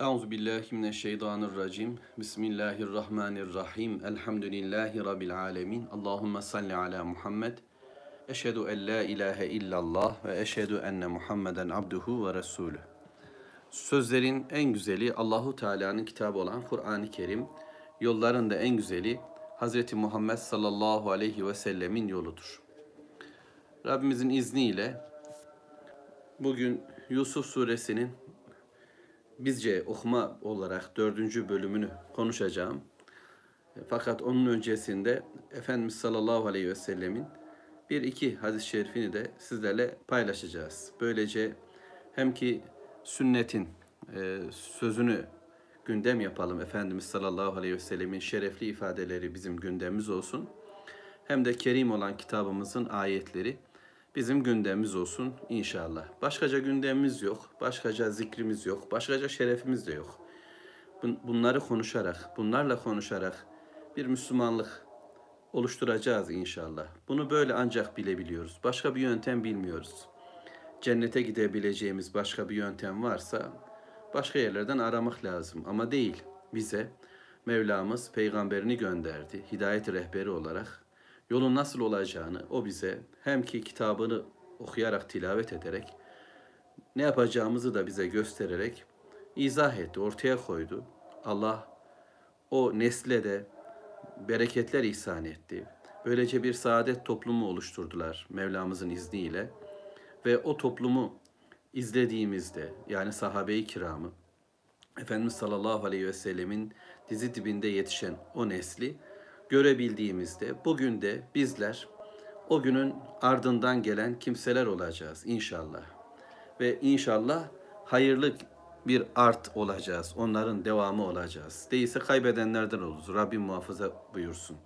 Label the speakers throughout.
Speaker 1: Euzu billahi mineşşeytanirracim. Bismillahirrahmanirrahim. Elhamdülillahi rabbil alamin. Allahumme salli ala Muhammed. Eşhedü en la ilahe illallah ve eşhedü enne Muhammeden abduhu ve resulü. Sözlerin en güzeli Allahu Teala'nın kitabı olan Kur'an-ı Kerim. Yolların da en güzeli Hazreti Muhammed sallallahu aleyhi ve sellemin yoludur. Rabbimizin izniyle bugün Yusuf suresinin bizce okuma olarak dördüncü bölümünü konuşacağım. Fakat onun öncesinde Efendimiz sallallahu aleyhi ve sellemin bir iki hadis-i şerifini de sizlerle paylaşacağız. Böylece hem ki sünnetin e, sözünü gündem yapalım. Efendimiz sallallahu aleyhi ve sellemin şerefli ifadeleri bizim gündemimiz olsun. Hem de kerim olan kitabımızın ayetleri bizim gündemimiz olsun inşallah. Başkaca gündemimiz yok, başkaca zikrimiz yok, başkaca şerefimiz de yok. Bunları konuşarak, bunlarla konuşarak bir Müslümanlık oluşturacağız inşallah. Bunu böyle ancak bilebiliyoruz. Başka bir yöntem bilmiyoruz. Cennete gidebileceğimiz başka bir yöntem varsa başka yerlerden aramak lazım ama değil. Bize Mevlamız peygamberini gönderdi hidayet rehberi olarak yolun nasıl olacağını o bize hem ki kitabını okuyarak tilavet ederek ne yapacağımızı da bize göstererek izah etti, ortaya koydu. Allah o nesle de bereketler ihsan etti. Böylece bir saadet toplumu oluşturdular Mevlamızın izniyle. Ve o toplumu izlediğimizde yani sahabe-i kiramı Efendimiz sallallahu aleyhi ve sellemin dizi dibinde yetişen o nesli görebildiğimizde bugün de bizler o günün ardından gelen kimseler olacağız inşallah. Ve inşallah hayırlı bir art olacağız. Onların devamı olacağız. Değilse kaybedenlerden oluruz. Rabbim muhafaza buyursun.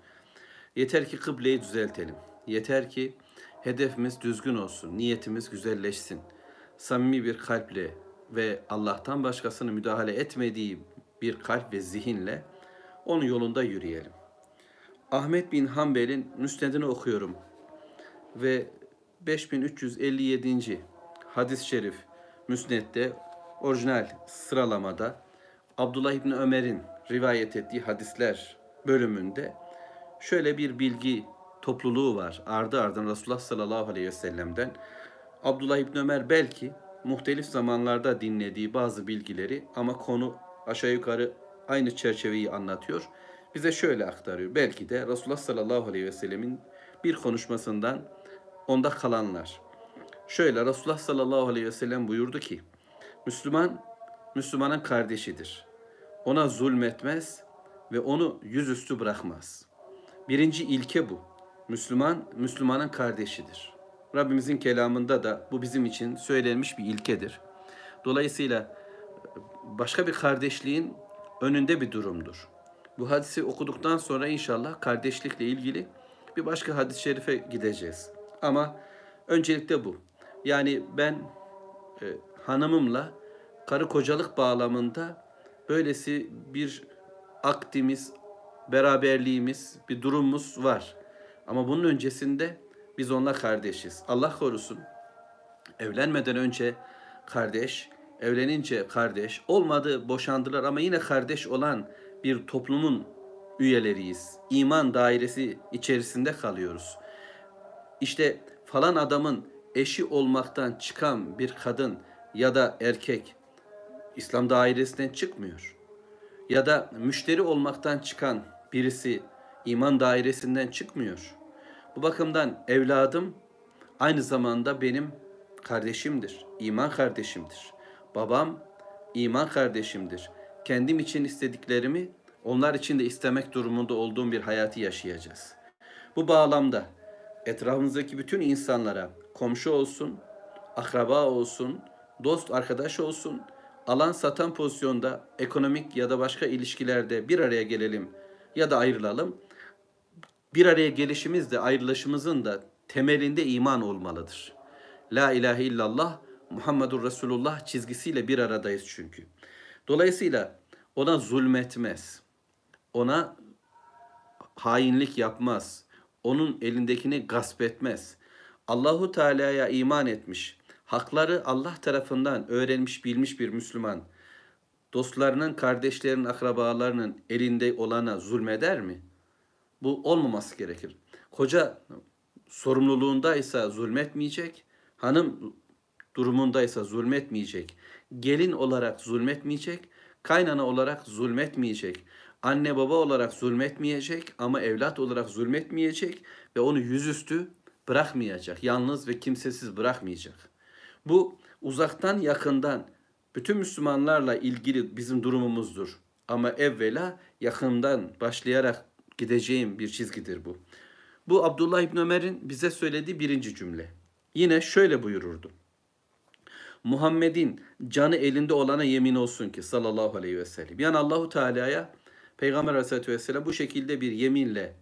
Speaker 1: Yeter ki kıbleyi düzeltelim. Yeter ki hedefimiz düzgün olsun. Niyetimiz güzelleşsin. Samimi bir kalple ve Allah'tan başkasını müdahale etmediği bir kalp ve zihinle onun yolunda yürüyelim. Ahmet bin Hanbel'in müsnedini okuyorum ve 5357. hadis-i şerif müsnette orijinal sıralamada Abdullah İbni Ömer'in rivayet ettiği hadisler bölümünde şöyle bir bilgi topluluğu var. Ardı ardına Resulullah sallallahu aleyhi ve sellem'den Abdullah İbni Ömer belki muhtelif zamanlarda dinlediği bazı bilgileri ama konu aşağı yukarı aynı çerçeveyi anlatıyor. Bize şöyle aktarıyor. Belki de Resulullah sallallahu aleyhi ve sellemin bir konuşmasından onda kalanlar. Şöyle Resulullah sallallahu aleyhi ve sellem buyurdu ki Müslüman Müslümanın kardeşidir. Ona zulmetmez ve onu yüzüstü bırakmaz. Birinci ilke bu. Müslüman Müslümanın kardeşidir. Rabbimizin kelamında da bu bizim için söylenmiş bir ilkedir. Dolayısıyla başka bir kardeşliğin önünde bir durumdur. Bu hadisi okuduktan sonra inşallah kardeşlikle ilgili bir başka hadis-i şerife gideceğiz. Ama öncelikle bu. Yani ben e, hanımımla karı kocalık bağlamında böylesi bir aktimiz, beraberliğimiz, bir durumumuz var. Ama bunun öncesinde biz onunla kardeşiz. Allah korusun. Evlenmeden önce kardeş, evlenince kardeş, olmadı boşandılar ama yine kardeş olan bir toplumun üyeleriyiz. İman dairesi içerisinde kalıyoruz. İşte falan adamın eşi olmaktan çıkan bir kadın ya da erkek İslam dairesinden çıkmıyor. Ya da müşteri olmaktan çıkan birisi iman dairesinden çıkmıyor. Bu bakımdan evladım aynı zamanda benim kardeşimdir, iman kardeşimdir. Babam iman kardeşimdir. Kendim için istediklerimi onlar için de istemek durumunda olduğum bir hayatı yaşayacağız. Bu bağlamda etrafımızdaki bütün insanlara komşu olsun, akraba olsun, dost arkadaş olsun, alan satan pozisyonda ekonomik ya da başka ilişkilerde bir araya gelelim ya da ayrılalım. Bir araya gelişimiz de ayrılışımızın da temelinde iman olmalıdır. La ilahe illallah Muhammedur Resulullah çizgisiyle bir aradayız çünkü. Dolayısıyla ona zulmetmez. Ona hainlik yapmaz. Onun elindekini gasp etmez. Allahu Teala'ya iman etmiş, hakları Allah tarafından öğrenmiş, bilmiş bir Müslüman. dostlarının, kardeşlerinin, akrabalarının elinde olana zulmeder mi? Bu olmaması gerekir. Koca sorumluluğundaysa zulmetmeyecek, hanım durumundaysa zulmetmeyecek, gelin olarak zulmetmeyecek, kaynana olarak zulmetmeyecek, anne baba olarak zulmetmeyecek ama evlat olarak zulmetmeyecek ve onu yüzüstü bırakmayacak, yalnız ve kimsesiz bırakmayacak. Bu uzaktan yakından bütün Müslümanlarla ilgili bizim durumumuzdur. Ama evvela yakından başlayarak gideceğim bir çizgidir bu. Bu Abdullah İbn Ömer'in bize söylediği birinci cümle. Yine şöyle buyururdu. Muhammed'in canı elinde olana yemin olsun ki sallallahu aleyhi ve sellem. Yani Allahu Teala'ya Peygamber Aleyhisselatü Vesselam bu şekilde bir yeminle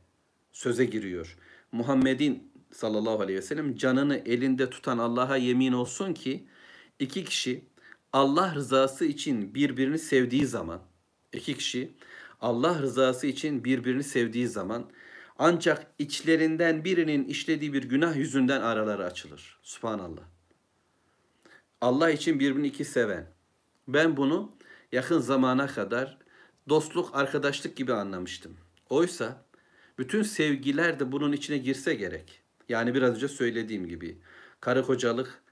Speaker 1: söze giriyor. Muhammed'in sallallahu aleyhi ve sellem canını elinde tutan Allah'a yemin olsun ki iki kişi Allah rızası için birbirini sevdiği zaman iki kişi Allah rızası için birbirini sevdiği zaman ancak içlerinden birinin işlediği bir günah yüzünden araları açılır. Subhanallah. Allah için birbirini iki seven. Ben bunu yakın zamana kadar dostluk, arkadaşlık gibi anlamıştım. Oysa bütün sevgiler de bunun içine girse gerek. Yani biraz önce söylediğim gibi karı kocalık,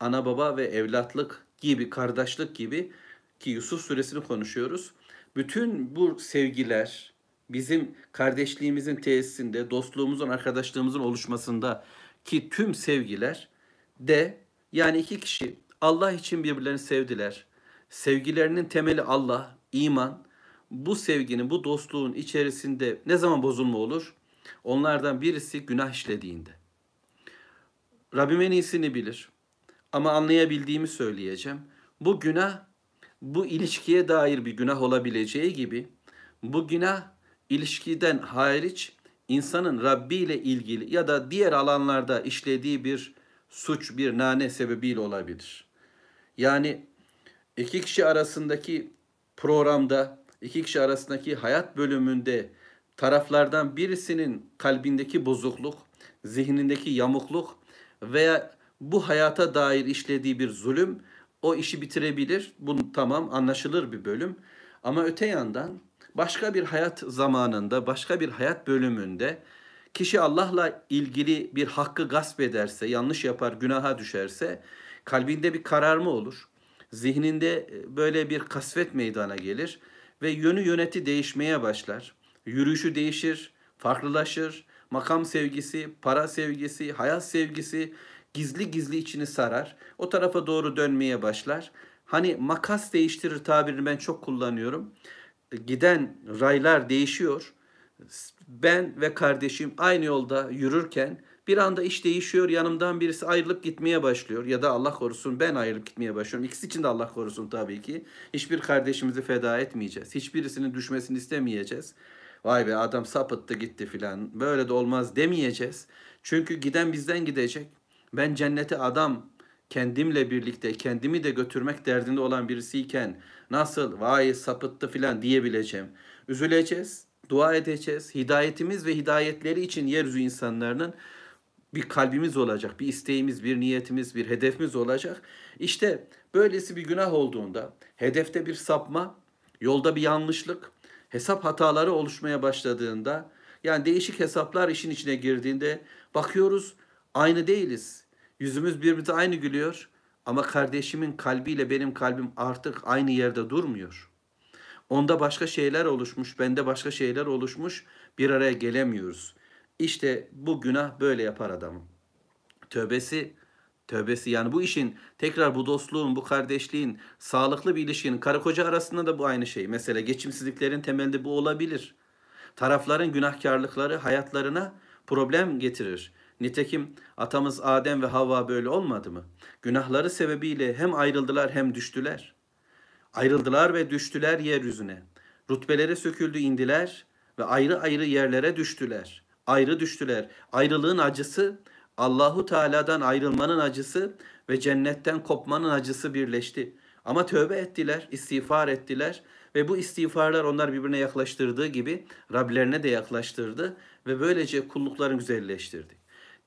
Speaker 1: ana baba ve evlatlık gibi, kardeşlik gibi ki Yusuf suresini konuşuyoruz. Bütün bu sevgiler bizim kardeşliğimizin tesisinde, dostluğumuzun, arkadaşlığımızın oluşmasında ki tüm sevgiler de yani iki kişi Allah için birbirlerini sevdiler. Sevgilerinin temeli Allah, iman. Bu sevginin, bu dostluğun içerisinde ne zaman bozulma olur? Onlardan birisi günah işlediğinde. Rabbim en iyisini bilir. Ama anlayabildiğimi söyleyeceğim. Bu günah bu ilişkiye dair bir günah olabileceği gibi bu günah ilişkiden hariç insanın Rabbi ile ilgili ya da diğer alanlarda işlediği bir suç, bir nane sebebiyle olabilir. Yani iki kişi arasındaki programda, iki kişi arasındaki hayat bölümünde taraflardan birisinin kalbindeki bozukluk, zihnindeki yamukluk veya bu hayata dair işlediği bir zulüm o işi bitirebilir. Bu tamam anlaşılır bir bölüm. Ama öte yandan başka bir hayat zamanında, başka bir hayat bölümünde kişi Allah'la ilgili bir hakkı gasp ederse, yanlış yapar, günaha düşerse kalbinde bir kararma olur. Zihninde böyle bir kasvet meydana gelir ve yönü yöneti değişmeye başlar. Yürüyüşü değişir, farklılaşır. Makam sevgisi, para sevgisi, hayat sevgisi gizli gizli içini sarar. O tarafa doğru dönmeye başlar. Hani makas değiştirir tabirini ben çok kullanıyorum. Giden raylar değişiyor. Ben ve kardeşim aynı yolda yürürken bir anda iş değişiyor. Yanımdan birisi ayrılıp gitmeye başlıyor. Ya da Allah korusun ben ayrılıp gitmeye başlıyorum. İkisi için de Allah korusun tabii ki. Hiçbir kardeşimizi feda etmeyeceğiz. Hiçbirisinin düşmesini istemeyeceğiz. Vay be adam sapıttı gitti filan. Böyle de olmaz demeyeceğiz. Çünkü giden bizden gidecek. Ben cennete adam kendimle birlikte kendimi de götürmek derdinde olan birisiyken nasıl vay sapıttı filan diyebileceğim. Üzüleceğiz, dua edeceğiz. Hidayetimiz ve hidayetleri için yeryüzü insanlarının bir kalbimiz olacak, bir isteğimiz, bir niyetimiz, bir hedefimiz olacak. İşte böylesi bir günah olduğunda, hedefte bir sapma, yolda bir yanlışlık, hesap hataları oluşmaya başladığında, yani değişik hesaplar işin içine girdiğinde bakıyoruz aynı değiliz. Yüzümüz birbirimize aynı gülüyor ama kardeşimin kalbiyle benim kalbim artık aynı yerde durmuyor. Onda başka şeyler oluşmuş, bende başka şeyler oluşmuş. Bir araya gelemiyoruz. İşte bu günah böyle yapar adamı. Tövbesi, tövbesi yani bu işin tekrar bu dostluğun, bu kardeşliğin, sağlıklı bir ilişkinin karı koca arasında da bu aynı şey. Mesela geçimsizliklerin temelinde bu olabilir. Tarafların günahkarlıkları hayatlarına problem getirir. Nitekim atamız Adem ve Havva böyle olmadı mı? Günahları sebebiyle hem ayrıldılar hem düştüler. Ayrıldılar ve düştüler yeryüzüne. Rutbeleri söküldü indiler ve ayrı ayrı yerlere düştüler. Ayrı düştüler. Ayrılığın acısı, Allahu Teala'dan ayrılmanın acısı ve cennetten kopmanın acısı birleşti. Ama tövbe ettiler, istiğfar ettiler ve bu istiğfarlar onlar birbirine yaklaştırdığı gibi Rablerine de yaklaştırdı ve böylece kulluklarını güzelleştirdi.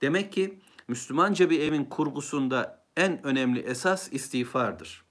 Speaker 1: Demek ki Müslümanca bir evin kurgusunda en önemli esas istiğfardır.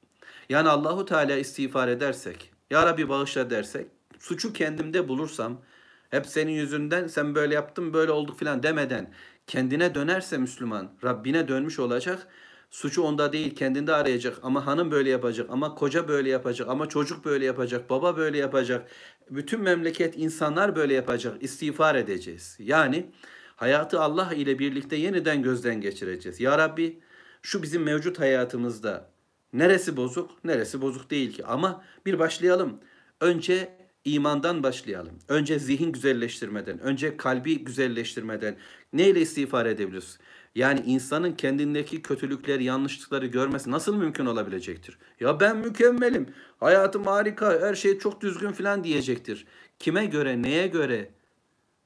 Speaker 1: Yani Allahu Teala istiğfar edersek, Ya Rabbi bağışla dersek, suçu kendimde bulursam, hep senin yüzünden sen böyle yaptın böyle olduk filan demeden kendine dönerse Müslüman, Rabbine dönmüş olacak. Suçu onda değil kendinde arayacak ama hanım böyle yapacak ama koca böyle yapacak ama çocuk böyle yapacak baba böyle yapacak. Bütün memleket insanlar böyle yapacak istiğfar edeceğiz. Yani hayatı Allah ile birlikte yeniden gözden geçireceğiz. Ya Rabbi şu bizim mevcut hayatımızda neresi bozuk neresi bozuk değil ki ama bir başlayalım. Önce imandan başlayalım. Önce zihin güzelleştirmeden, önce kalbi güzelleştirmeden neyle istiğfar edebiliriz? Yani insanın kendindeki kötülükleri, yanlışlıkları görmesi nasıl mümkün olabilecektir? Ya ben mükemmelim, hayatım harika, her şey çok düzgün filan diyecektir. Kime göre, neye göre,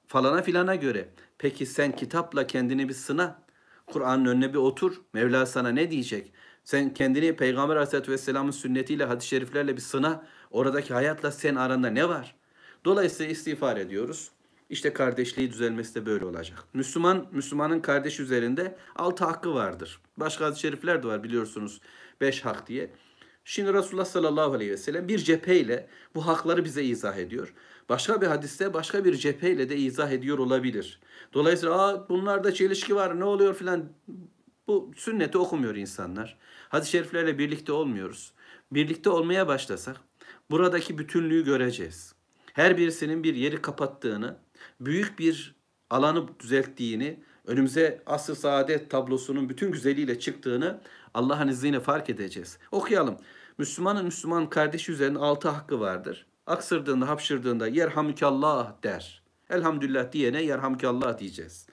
Speaker 1: falana filana göre. Peki sen kitapla kendini bir sına. Kur'an'ın önüne bir otur. Mevla sana ne diyecek? Sen kendini Peygamber Aleyhisselatü Vesselam'ın sünnetiyle, hadis-i şeriflerle bir sına. Oradaki hayatla sen aranda ne var? Dolayısıyla istiğfar ediyoruz. İşte kardeşliği düzelmesi de böyle olacak. Müslüman, Müslümanın kardeş üzerinde altı hakkı vardır. Başka hadis-i şerifler de var biliyorsunuz. Beş hak diye. Şimdi Resulullah sallallahu aleyhi ve sellem bir cepheyle bu hakları bize izah ediyor. Başka bir hadiste başka bir cepheyle de izah ediyor olabilir. Dolayısıyla Aa, bunlarda çelişki var ne oluyor filan bu sünneti okumuyor insanlar. Hadis-i şeriflerle birlikte olmuyoruz. Birlikte olmaya başlasak buradaki bütünlüğü göreceğiz. Her birisinin bir yeri kapattığını, büyük bir alanı düzelttiğini, önümüze asr saadet tablosunun bütün güzeliyle çıktığını Allah'ın izniyle fark edeceğiz. Okuyalım. Müslümanın Müslüman kardeşi üzerinde altı hakkı vardır. Aksırdığında, hapşırdığında yerhamükallah der. Elhamdülillah diyene yerhamükallah diyeceğiz.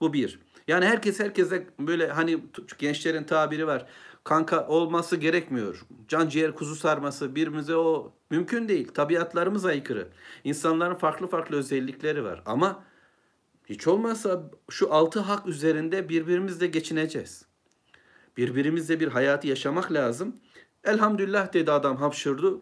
Speaker 1: Bu bir. Yani herkes herkese böyle hani gençlerin tabiri var. Kanka olması gerekmiyor. Can ciğer kuzu sarması birbirimize o mümkün değil. Tabiatlarımız aykırı. İnsanların farklı farklı özellikleri var. Ama hiç olmazsa şu altı hak üzerinde birbirimizle geçineceğiz. Birbirimizle bir hayatı yaşamak lazım. Elhamdülillah dedi adam hapşırdı.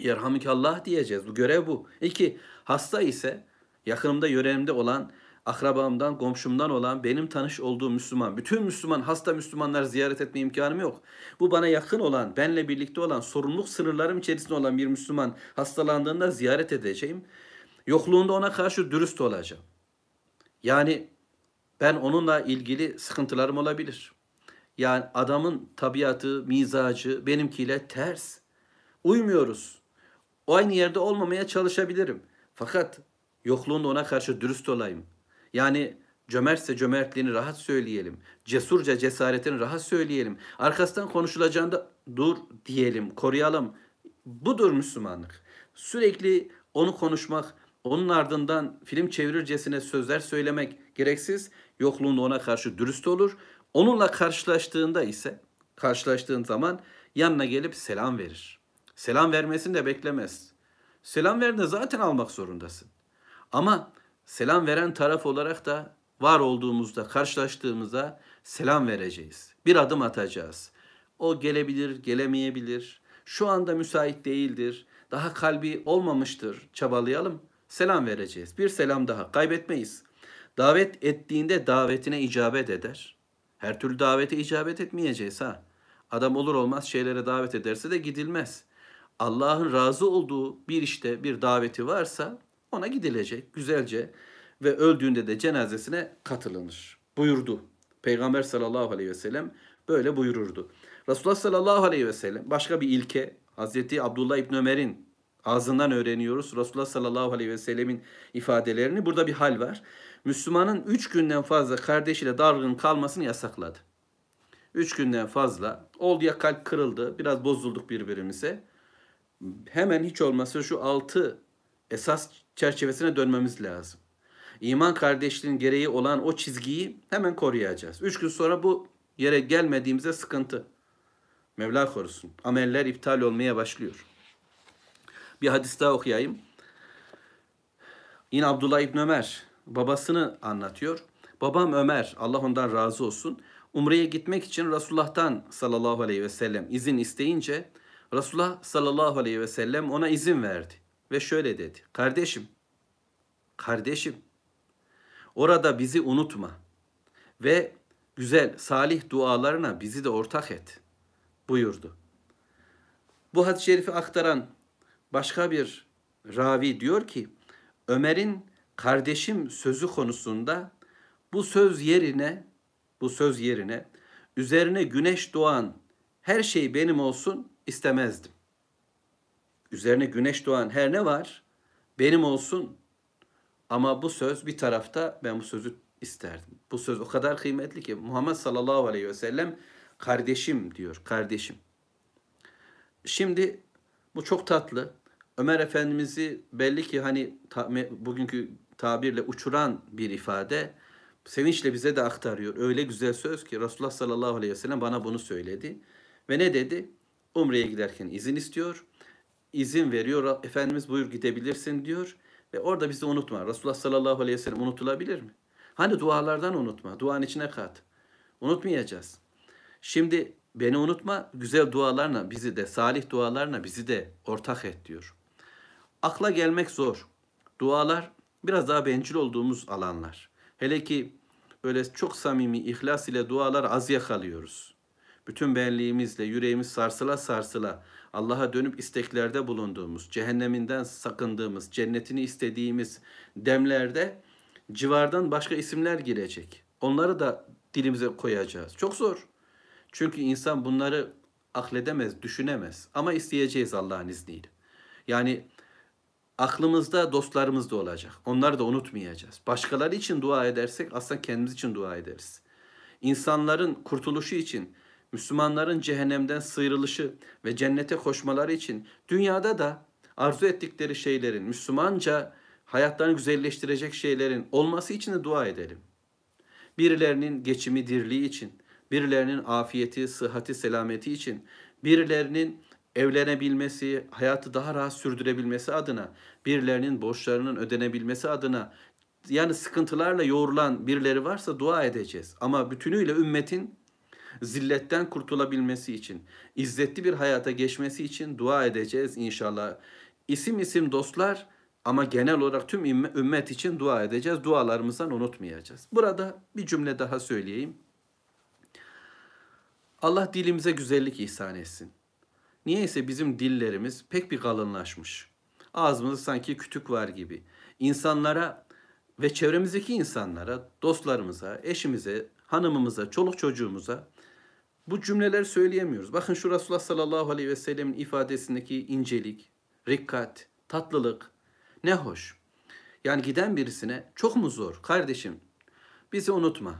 Speaker 1: Yerhamükallah diyeceğiz. Bu görev bu. İki, hasta ise yakınımda yöremde olan akrabamdan, komşumdan olan benim tanış olduğum Müslüman, bütün Müslüman, hasta Müslümanlar ziyaret etme imkanım yok. Bu bana yakın olan, benle birlikte olan, sorumluluk sınırlarım içerisinde olan bir Müslüman hastalandığında ziyaret edeceğim. Yokluğunda ona karşı dürüst olacağım. Yani ben onunla ilgili sıkıntılarım olabilir. Yani adamın tabiatı, mizacı benimkiyle ters. Uymuyoruz. O aynı yerde olmamaya çalışabilirim. Fakat yokluğunda ona karşı dürüst olayım. Yani cömertse cömertliğini rahat söyleyelim. Cesurca cesaretini rahat söyleyelim. Arkasından konuşulacağında dur diyelim, koruyalım. Budur Müslümanlık. Sürekli onu konuşmak, onun ardından film çevirircesine sözler söylemek gereksiz. Yokluğunda ona karşı dürüst olur. Onunla karşılaştığında ise, karşılaştığın zaman yanına gelip selam verir. Selam vermesini de beklemez. Selam verdiğinde zaten almak zorundasın. Ama selam veren taraf olarak da var olduğumuzda, karşılaştığımızda selam vereceğiz. Bir adım atacağız. O gelebilir, gelemeyebilir. Şu anda müsait değildir. Daha kalbi olmamıştır. Çabalayalım. Selam vereceğiz. Bir selam daha. Kaybetmeyiz. Davet ettiğinde davetine icabet eder. Her türlü davete icabet etmeyeceğiz ha. Adam olur olmaz şeylere davet ederse de gidilmez. Allah'ın razı olduğu bir işte bir daveti varsa ona gidilecek güzelce ve öldüğünde de cenazesine katılınır. Buyurdu. Peygamber sallallahu aleyhi ve sellem böyle buyururdu. Resulullah sallallahu aleyhi ve sellem başka bir ilke Hazreti Abdullah İbni Ömer'in ağzından öğreniyoruz. Resulullah sallallahu aleyhi ve sellemin ifadelerini. Burada bir hal var. Müslümanın üç günden fazla kardeşiyle dargın kalmasını yasakladı. Üç günden fazla oldu ya kalp kırıldı, biraz bozulduk birbirimize. Hemen hiç olmazsa şu altı esas çerçevesine dönmemiz lazım. İman kardeşliğinin gereği olan o çizgiyi hemen koruyacağız. Üç gün sonra bu yere gelmediğimizde sıkıntı. Mevla korusun. Ameller iptal olmaya başlıyor. Bir hadis daha okuyayım. Yine Abdullah İbn Ömer babasını anlatıyor. Babam Ömer, Allah ondan razı olsun. Umre'ye gitmek için Resulullah'tan sallallahu aleyhi ve sellem izin isteyince Resulullah sallallahu aleyhi ve sellem ona izin verdi. Ve şöyle dedi. Kardeşim, kardeşim orada bizi unutma ve güzel salih dualarına bizi de ortak et buyurdu. Bu hadis-i şerifi aktaran başka bir ravi diyor ki Ömer'in kardeşim sözü konusunda bu söz yerine bu söz yerine üzerine güneş doğan her şey benim olsun istemezdim. Üzerine güneş doğan her ne var benim olsun ama bu söz bir tarafta ben bu sözü isterdim. Bu söz o kadar kıymetli ki Muhammed sallallahu aleyhi ve sellem kardeşim diyor, kardeşim. Şimdi bu çok tatlı. Ömer Efendimiz'i belli ki hani ta, bugünkü tabirle uçuran bir ifade sevinçle bize de aktarıyor. Öyle güzel söz ki Resulullah sallallahu aleyhi ve sellem bana bunu söyledi. Ve ne dedi? Umre'ye giderken izin istiyor. İzin veriyor. Efendimiz buyur gidebilirsin diyor. Ve orada bizi unutma. Resulullah sallallahu aleyhi ve sellem unutulabilir mi? Hani dualardan unutma. Duanın içine kat. Unutmayacağız. Şimdi beni unutma. Güzel dualarla bizi de, salih dualarla bizi de ortak et diyor. Akla gelmek zor. Dualar biraz daha bencil olduğumuz alanlar. Hele ki böyle çok samimi, ihlas ile dualar az yakalıyoruz. Bütün benliğimizle, yüreğimiz sarsıla sarsıla Allah'a dönüp isteklerde bulunduğumuz, cehenneminden sakındığımız, cennetini istediğimiz demlerde civardan başka isimler girecek. Onları da dilimize koyacağız. Çok zor. Çünkü insan bunları akledemez, düşünemez. Ama isteyeceğiz Allah'ın izniyle. Yani aklımızda dostlarımız da olacak. Onları da unutmayacağız. Başkaları için dua edersek aslında kendimiz için dua ederiz. İnsanların kurtuluşu için, Müslümanların cehennemden sıyrılışı ve cennete koşmaları için dünyada da arzu ettikleri şeylerin, Müslümanca hayatlarını güzelleştirecek şeylerin olması için de dua edelim. Birilerinin geçimi dirliği için, birilerinin afiyeti, sıhhati, selameti için, birilerinin evlenebilmesi, hayatı daha rahat sürdürebilmesi adına, birilerinin borçlarının ödenebilmesi adına, yani sıkıntılarla yoğrulan birileri varsa dua edeceğiz. Ama bütünüyle ümmetin zilletten kurtulabilmesi için, izzetli bir hayata geçmesi için dua edeceğiz inşallah. İsim isim dostlar ama genel olarak tüm ümmet için dua edeceğiz. Dualarımızdan unutmayacağız. Burada bir cümle daha söyleyeyim. Allah dilimize güzellik ihsan etsin. Niyeyse bizim dillerimiz pek bir kalınlaşmış. Ağzımızda sanki kütük var gibi. İnsanlara ve çevremizdeki insanlara, dostlarımıza, eşimize, hanımımıza, çoluk çocuğumuza bu cümleleri söyleyemiyoruz. Bakın şu Resulullah sallallahu aleyhi ve sellemin ifadesindeki incelik, rikkat, tatlılık ne hoş. Yani giden birisine çok mu zor? Kardeşim bizi unutma.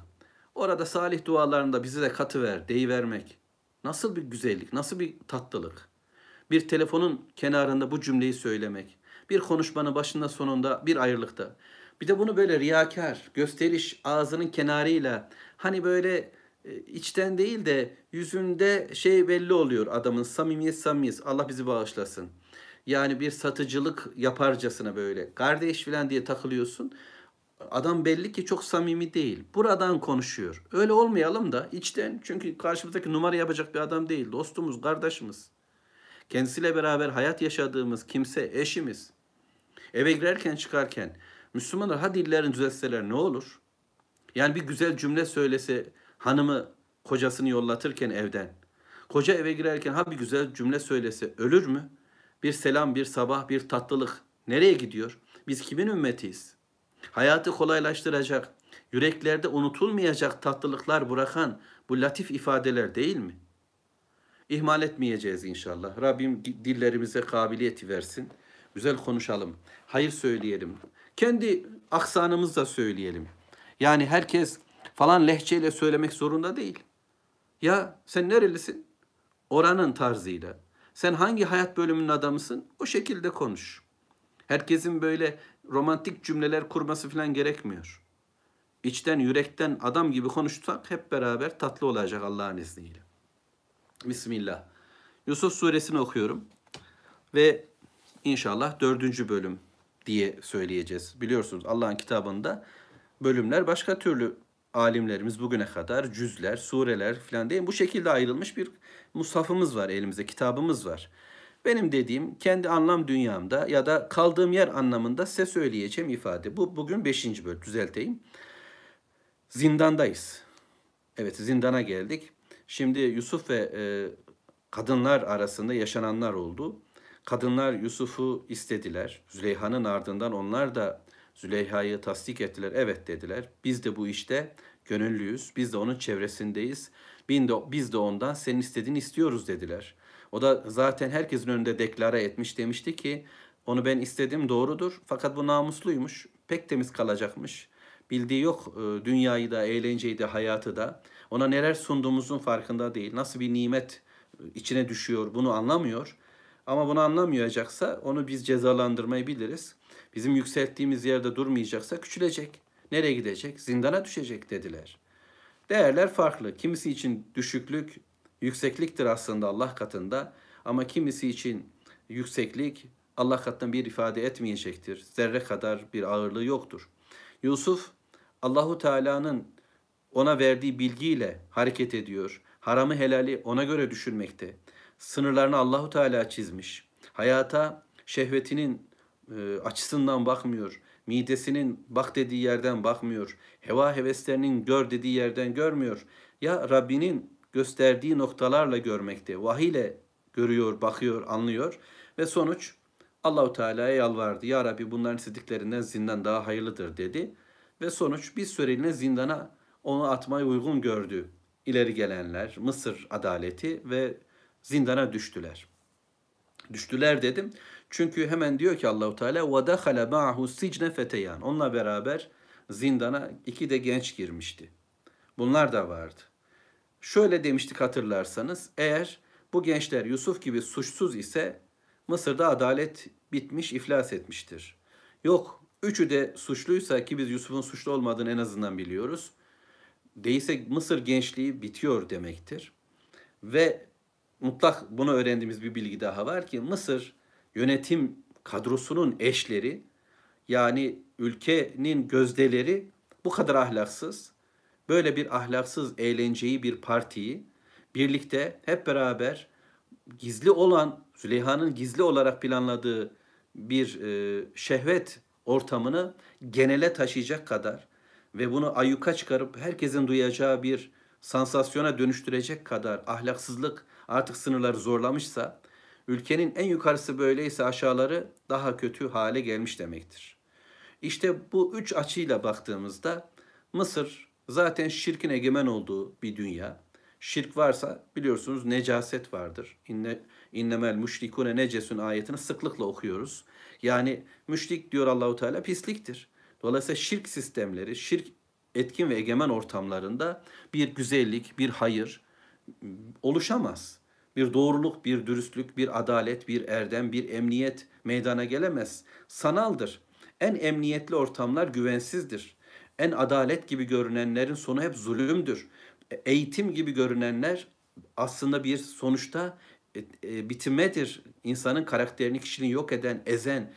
Speaker 1: Orada salih dualarında bizi de katı ver, deyivermek. Nasıl bir güzellik, nasıl bir tatlılık. Bir telefonun kenarında bu cümleyi söylemek. Bir konuşmanın başında sonunda bir ayrılıkta. Bir de bunu böyle riyakar, gösteriş ağzının kenarıyla hani böyle içten değil de yüzünde şey belli oluyor adamın samimiyet samimiyet Allah bizi bağışlasın. Yani bir satıcılık yaparcasına böyle kardeş falan diye takılıyorsun. Adam belli ki çok samimi değil. Buradan konuşuyor. Öyle olmayalım da içten çünkü karşımızdaki numara yapacak bir adam değil. Dostumuz, kardeşimiz. Kendisiyle beraber hayat yaşadığımız kimse, eşimiz. Eve girerken çıkarken Müslümanlar ha dillerini düzeltseler ne olur? Yani bir güzel cümle söylese hanımı kocasını yollatırken evden. Koca eve girerken ha bir güzel cümle söylese ölür mü? Bir selam, bir sabah, bir tatlılık nereye gidiyor? Biz kimin ümmetiyiz? Hayatı kolaylaştıracak, yüreklerde unutulmayacak tatlılıklar bırakan bu latif ifadeler değil mi? İhmal etmeyeceğiz inşallah. Rabbim dillerimize kabiliyeti versin. Güzel konuşalım. Hayır söyleyelim. Kendi aksanımızla söyleyelim. Yani herkes falan lehçeyle söylemek zorunda değil. Ya sen nerelisin? Oranın tarzıyla. Sen hangi hayat bölümünün adamısın? O şekilde konuş. Herkesin böyle romantik cümleler kurması falan gerekmiyor. İçten, yürekten adam gibi konuşsak hep beraber tatlı olacak Allah'ın izniyle. Bismillah. Yusuf suresini okuyorum. Ve inşallah dördüncü bölüm diye söyleyeceğiz. Biliyorsunuz Allah'ın kitabında bölümler başka türlü alimlerimiz bugüne kadar cüzler, sureler falan değil bu şekilde ayrılmış bir mushafımız var elimizde, kitabımız var. Benim dediğim kendi anlam dünyamda ya da kaldığım yer anlamında size söyleyeceğim ifade. Bu bugün beşinci bölüm düzelteyim. Zindandayız. Evet zindana geldik. Şimdi Yusuf ve e, kadınlar arasında yaşananlar oldu. Kadınlar Yusuf'u istediler. Züleyha'nın ardından onlar da Züleyha'yı tasdik ettiler. Evet dediler. Biz de bu işte gönüllüyüz. Biz de onun çevresindeyiz. Biz de ondan senin istediğini istiyoruz dediler. O da zaten herkesin önünde deklara etmiş demişti ki onu ben istedim doğrudur fakat bu namusluymuş. Pek temiz kalacakmış. Bildiği yok e, dünyayı da, eğlenceyi de, hayatı da. Ona neler sunduğumuzun farkında değil. Nasıl bir nimet e, içine düşüyor bunu anlamıyor. Ama bunu anlamayacaksa onu biz cezalandırmayı biliriz. Bizim yükselttiğimiz yerde durmayacaksa küçülecek. Nereye gidecek? Zindana düşecek dediler. Değerler farklı. Kimisi için düşüklük, yüksekliktir aslında Allah katında. Ama kimisi için yükseklik Allah katından bir ifade etmeyecektir. Zerre kadar bir ağırlığı yoktur. Yusuf Allahu Teala'nın ona verdiği bilgiyle hareket ediyor. Haramı helali ona göre düşünmekte. Sınırlarını Allahu Teala çizmiş. Hayata şehvetinin e, açısından bakmıyor. Midesinin bak dediği yerden bakmıyor. Heva heveslerinin gör dediği yerden görmüyor. Ya Rabbinin gösterdiği noktalarla görmekte. Vahiy ile görüyor, bakıyor, anlıyor ve sonuç Allahu Teala'ya yalvardı. Ya Rabbi bunların istediklerinden zindan daha hayırlıdır dedi. Ve sonuç bir süreliğine zindana onu atmayı uygun gördü. İleri gelenler, Mısır adaleti ve zindana düştüler. Düştüler dedim. Çünkü hemen diyor ki Allahu Teala ve dakhala ma'hu sicne feteyan. Onunla beraber zindana iki de genç girmişti. Bunlar da vardı. Şöyle demiştik hatırlarsanız eğer bu gençler Yusuf gibi suçsuz ise Mısır'da adalet bitmiş, iflas etmiştir. Yok, üçü de suçluysa ki biz Yusuf'un suçlu olmadığını en azından biliyoruz. Değilse Mısır gençliği bitiyor demektir. Ve mutlak bunu öğrendiğimiz bir bilgi daha var ki Mısır yönetim kadrosunun eşleri yani ülkenin gözdeleri bu kadar ahlaksız, böyle bir ahlaksız eğlenceyi bir partiyi birlikte hep beraber gizli olan Züleyha'nın gizli olarak planladığı bir e, şehvet ortamını genele taşıyacak kadar ve bunu ayyuka çıkarıp herkesin duyacağı bir sansasyona dönüştürecek kadar ahlaksızlık artık sınırları zorlamışsa ülkenin en yukarısı böyleyse aşağıları daha kötü hale gelmiş demektir. İşte bu üç açıyla baktığımızda Mısır zaten şirkin egemen olduğu bir dünya. Şirk varsa biliyorsunuz necaset vardır. İnne, innemel müşrikune necesun ayetini sıklıkla okuyoruz. Yani müşrik diyor Allahu Teala pisliktir. Dolayısıyla şirk sistemleri, şirk etkin ve egemen ortamlarında bir güzellik, bir hayır oluşamaz. Bir doğruluk, bir dürüstlük, bir adalet, bir erdem, bir emniyet meydana gelemez. Sanaldır. En emniyetli ortamlar güvensizdir. En adalet gibi görünenlerin sonu hep zulümdür. Eğitim gibi görünenler aslında bir sonuçta e, e, bitirmedir. İnsanın karakterini, kişiliğini yok eden, ezen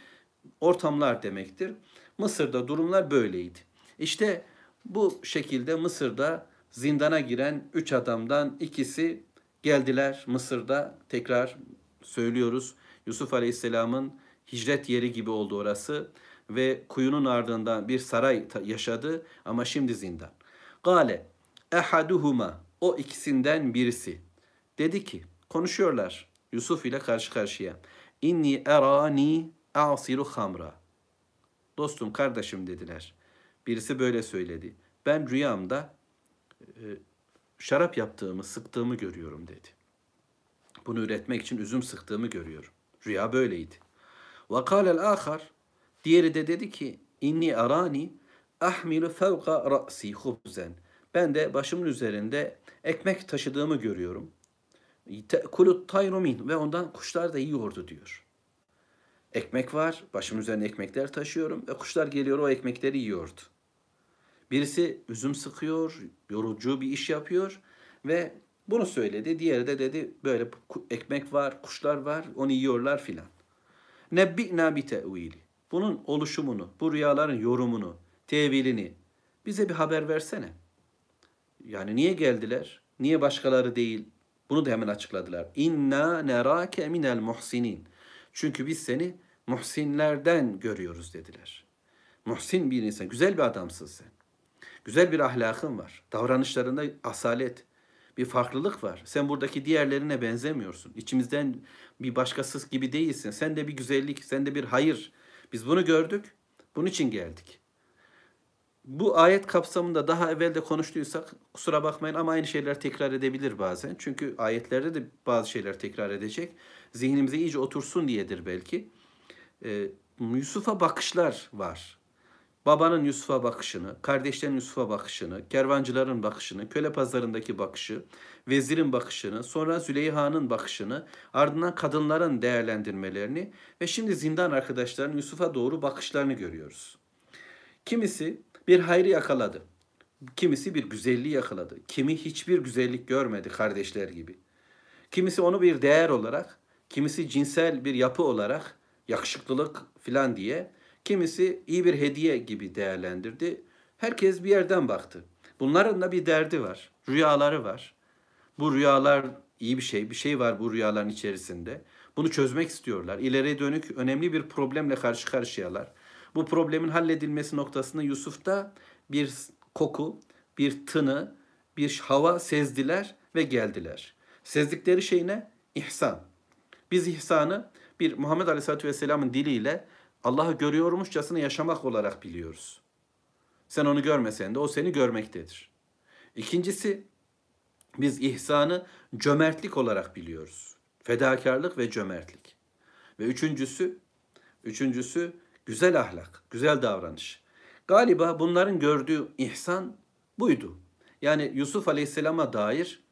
Speaker 1: ortamlar demektir. Mısır'da durumlar böyleydi. İşte bu şekilde Mısır'da zindana giren üç adamdan ikisi geldiler Mısır'da tekrar söylüyoruz. Yusuf Aleyhisselam'ın hicret yeri gibi oldu orası ve kuyunun ardından bir saray yaşadı ama şimdi zindan. Gale ehaduhuma o ikisinden birisi dedi ki konuşuyorlar Yusuf ile karşı karşıya. İnni erani asiru hamra. Dostum kardeşim dediler. Birisi böyle söyledi. Ben rüyamda e, şarap yaptığımı, sıktığımı görüyorum dedi. Bunu üretmek için üzüm sıktığımı görüyorum. Rüya böyleydi. Ve kâlel âkhar Diğeri de dedi ki inni arani ahmilu fevka ra'si hubzen. Ben de başımın üzerinde ekmek taşıdığımı görüyorum. Te'kulut tayru min ve ondan kuşlar da yiyordu diyor. Ekmek var, başımın üzerine ekmekler taşıyorum ve kuşlar geliyor o ekmekleri yiyordu. Birisi üzüm sıkıyor, yorucu bir iş yapıyor ve bunu söyledi. Diğeri de dedi böyle ekmek var, kuşlar var, onu yiyorlar filan. Nebbi'na bi te'vili. Bunun oluşumunu, bu rüyaların yorumunu, tevilini bize bir haber versene. Yani niye geldiler? Niye başkaları değil? Bunu da hemen açıkladılar. İnna nerake minel muhsinin. Çünkü biz seni muhsinlerden görüyoruz dediler. Muhsin bir insan, güzel bir adamsın sen. Güzel bir ahlakın var. Davranışlarında asalet. Bir farklılık var. Sen buradaki diğerlerine benzemiyorsun. İçimizden bir başkası gibi değilsin. Sen de bir güzellik, sen de bir hayır. Biz bunu gördük. Bunun için geldik. Bu ayet kapsamında daha evvel de konuştuysak kusura bakmayın ama aynı şeyler tekrar edebilir bazen. Çünkü ayetlerde de bazı şeyler tekrar edecek. Zihnimize iyice otursun diyedir belki. Ee, Yusuf'a bakışlar var. Babanın Yusuf'a bakışını, kardeşlerin Yusuf'a bakışını, kervancıların bakışını, köle pazarındaki bakışı, vezirin bakışını, sonra Züleyha'nın bakışını, ardından kadınların değerlendirmelerini ve şimdi zindan arkadaşların Yusuf'a doğru bakışlarını görüyoruz. Kimisi bir hayrı yakaladı. Kimisi bir güzelliği yakaladı. Kimi hiçbir güzellik görmedi kardeşler gibi. Kimisi onu bir değer olarak, kimisi cinsel bir yapı olarak, yakışıklılık filan diye, kimisi iyi bir hediye gibi değerlendirdi. Herkes bir yerden baktı. Bunların da bir derdi var. Rüyaları var. Bu rüyalar iyi bir şey. Bir şey var bu rüyaların içerisinde. Bunu çözmek istiyorlar. İleriye dönük önemli bir problemle karşı karşıyalar. Bu problemin halledilmesi noktasında Yusuf'ta bir koku, bir tını, bir hava sezdiler ve geldiler. Sezdikleri şey ne? İhsan. Biz ihsanı bir Muhammed Aleyhisselatü Vesselam'ın diliyle Allah'ı görüyormuşçasına yaşamak olarak biliyoruz. Sen onu görmesen de o seni görmektedir. İkincisi biz ihsanı cömertlik olarak biliyoruz. Fedakarlık ve cömertlik. Ve üçüncüsü, üçüncüsü güzel ahlak, güzel davranış. Galiba bunların gördüğü ihsan buydu. Yani Yusuf Aleyhisselam'a dair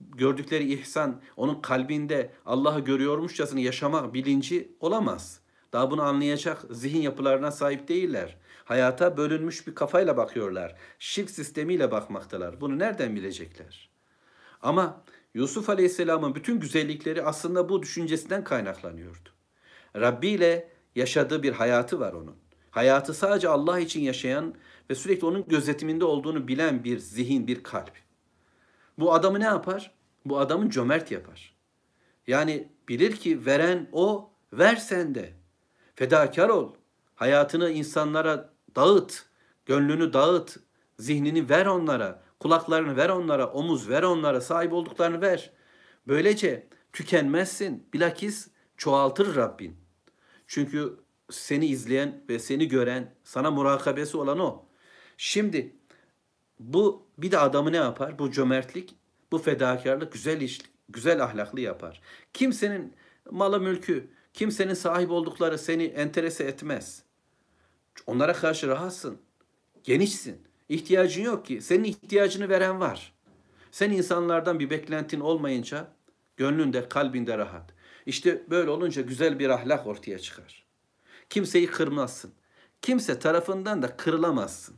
Speaker 1: gördükleri ihsan onun kalbinde Allah'ı görüyormuşçasına yaşamak bilinci olamaz. Daha bunu anlayacak zihin yapılarına sahip değiller. Hayata bölünmüş bir kafayla bakıyorlar. Şirk sistemiyle bakmaktalar. Bunu nereden bilecekler? Ama Yusuf Aleyhisselam'ın bütün güzellikleri aslında bu düşüncesinden kaynaklanıyordu. Rabbi ile yaşadığı bir hayatı var onun. Hayatı sadece Allah için yaşayan ve sürekli onun gözetiminde olduğunu bilen bir zihin, bir kalp. Bu adamı ne yapar? Bu adamı cömert yapar. Yani bilir ki veren o, ver sen de. Fedakar ol. Hayatını insanlara dağıt. Gönlünü dağıt. Zihnini ver onlara. Kulaklarını ver onlara. Omuz ver onlara. Sahip olduklarını ver. Böylece tükenmezsin. Bilakis çoğaltır Rabbin. Çünkü seni izleyen ve seni gören, sana murakabesi olan o. Şimdi bu bir de adamı ne yapar? Bu cömertlik, bu fedakarlık güzel iş, güzel ahlaklı yapar. Kimsenin malı mülkü, kimsenin sahip oldukları seni enterese etmez. Onlara karşı rahatsın, genişsin. İhtiyacın yok ki. Senin ihtiyacını veren var. Sen insanlardan bir beklentin olmayınca gönlünde, kalbinde rahat. İşte böyle olunca güzel bir ahlak ortaya çıkar. Kimseyi kırmazsın. Kimse tarafından da kırılamazsın.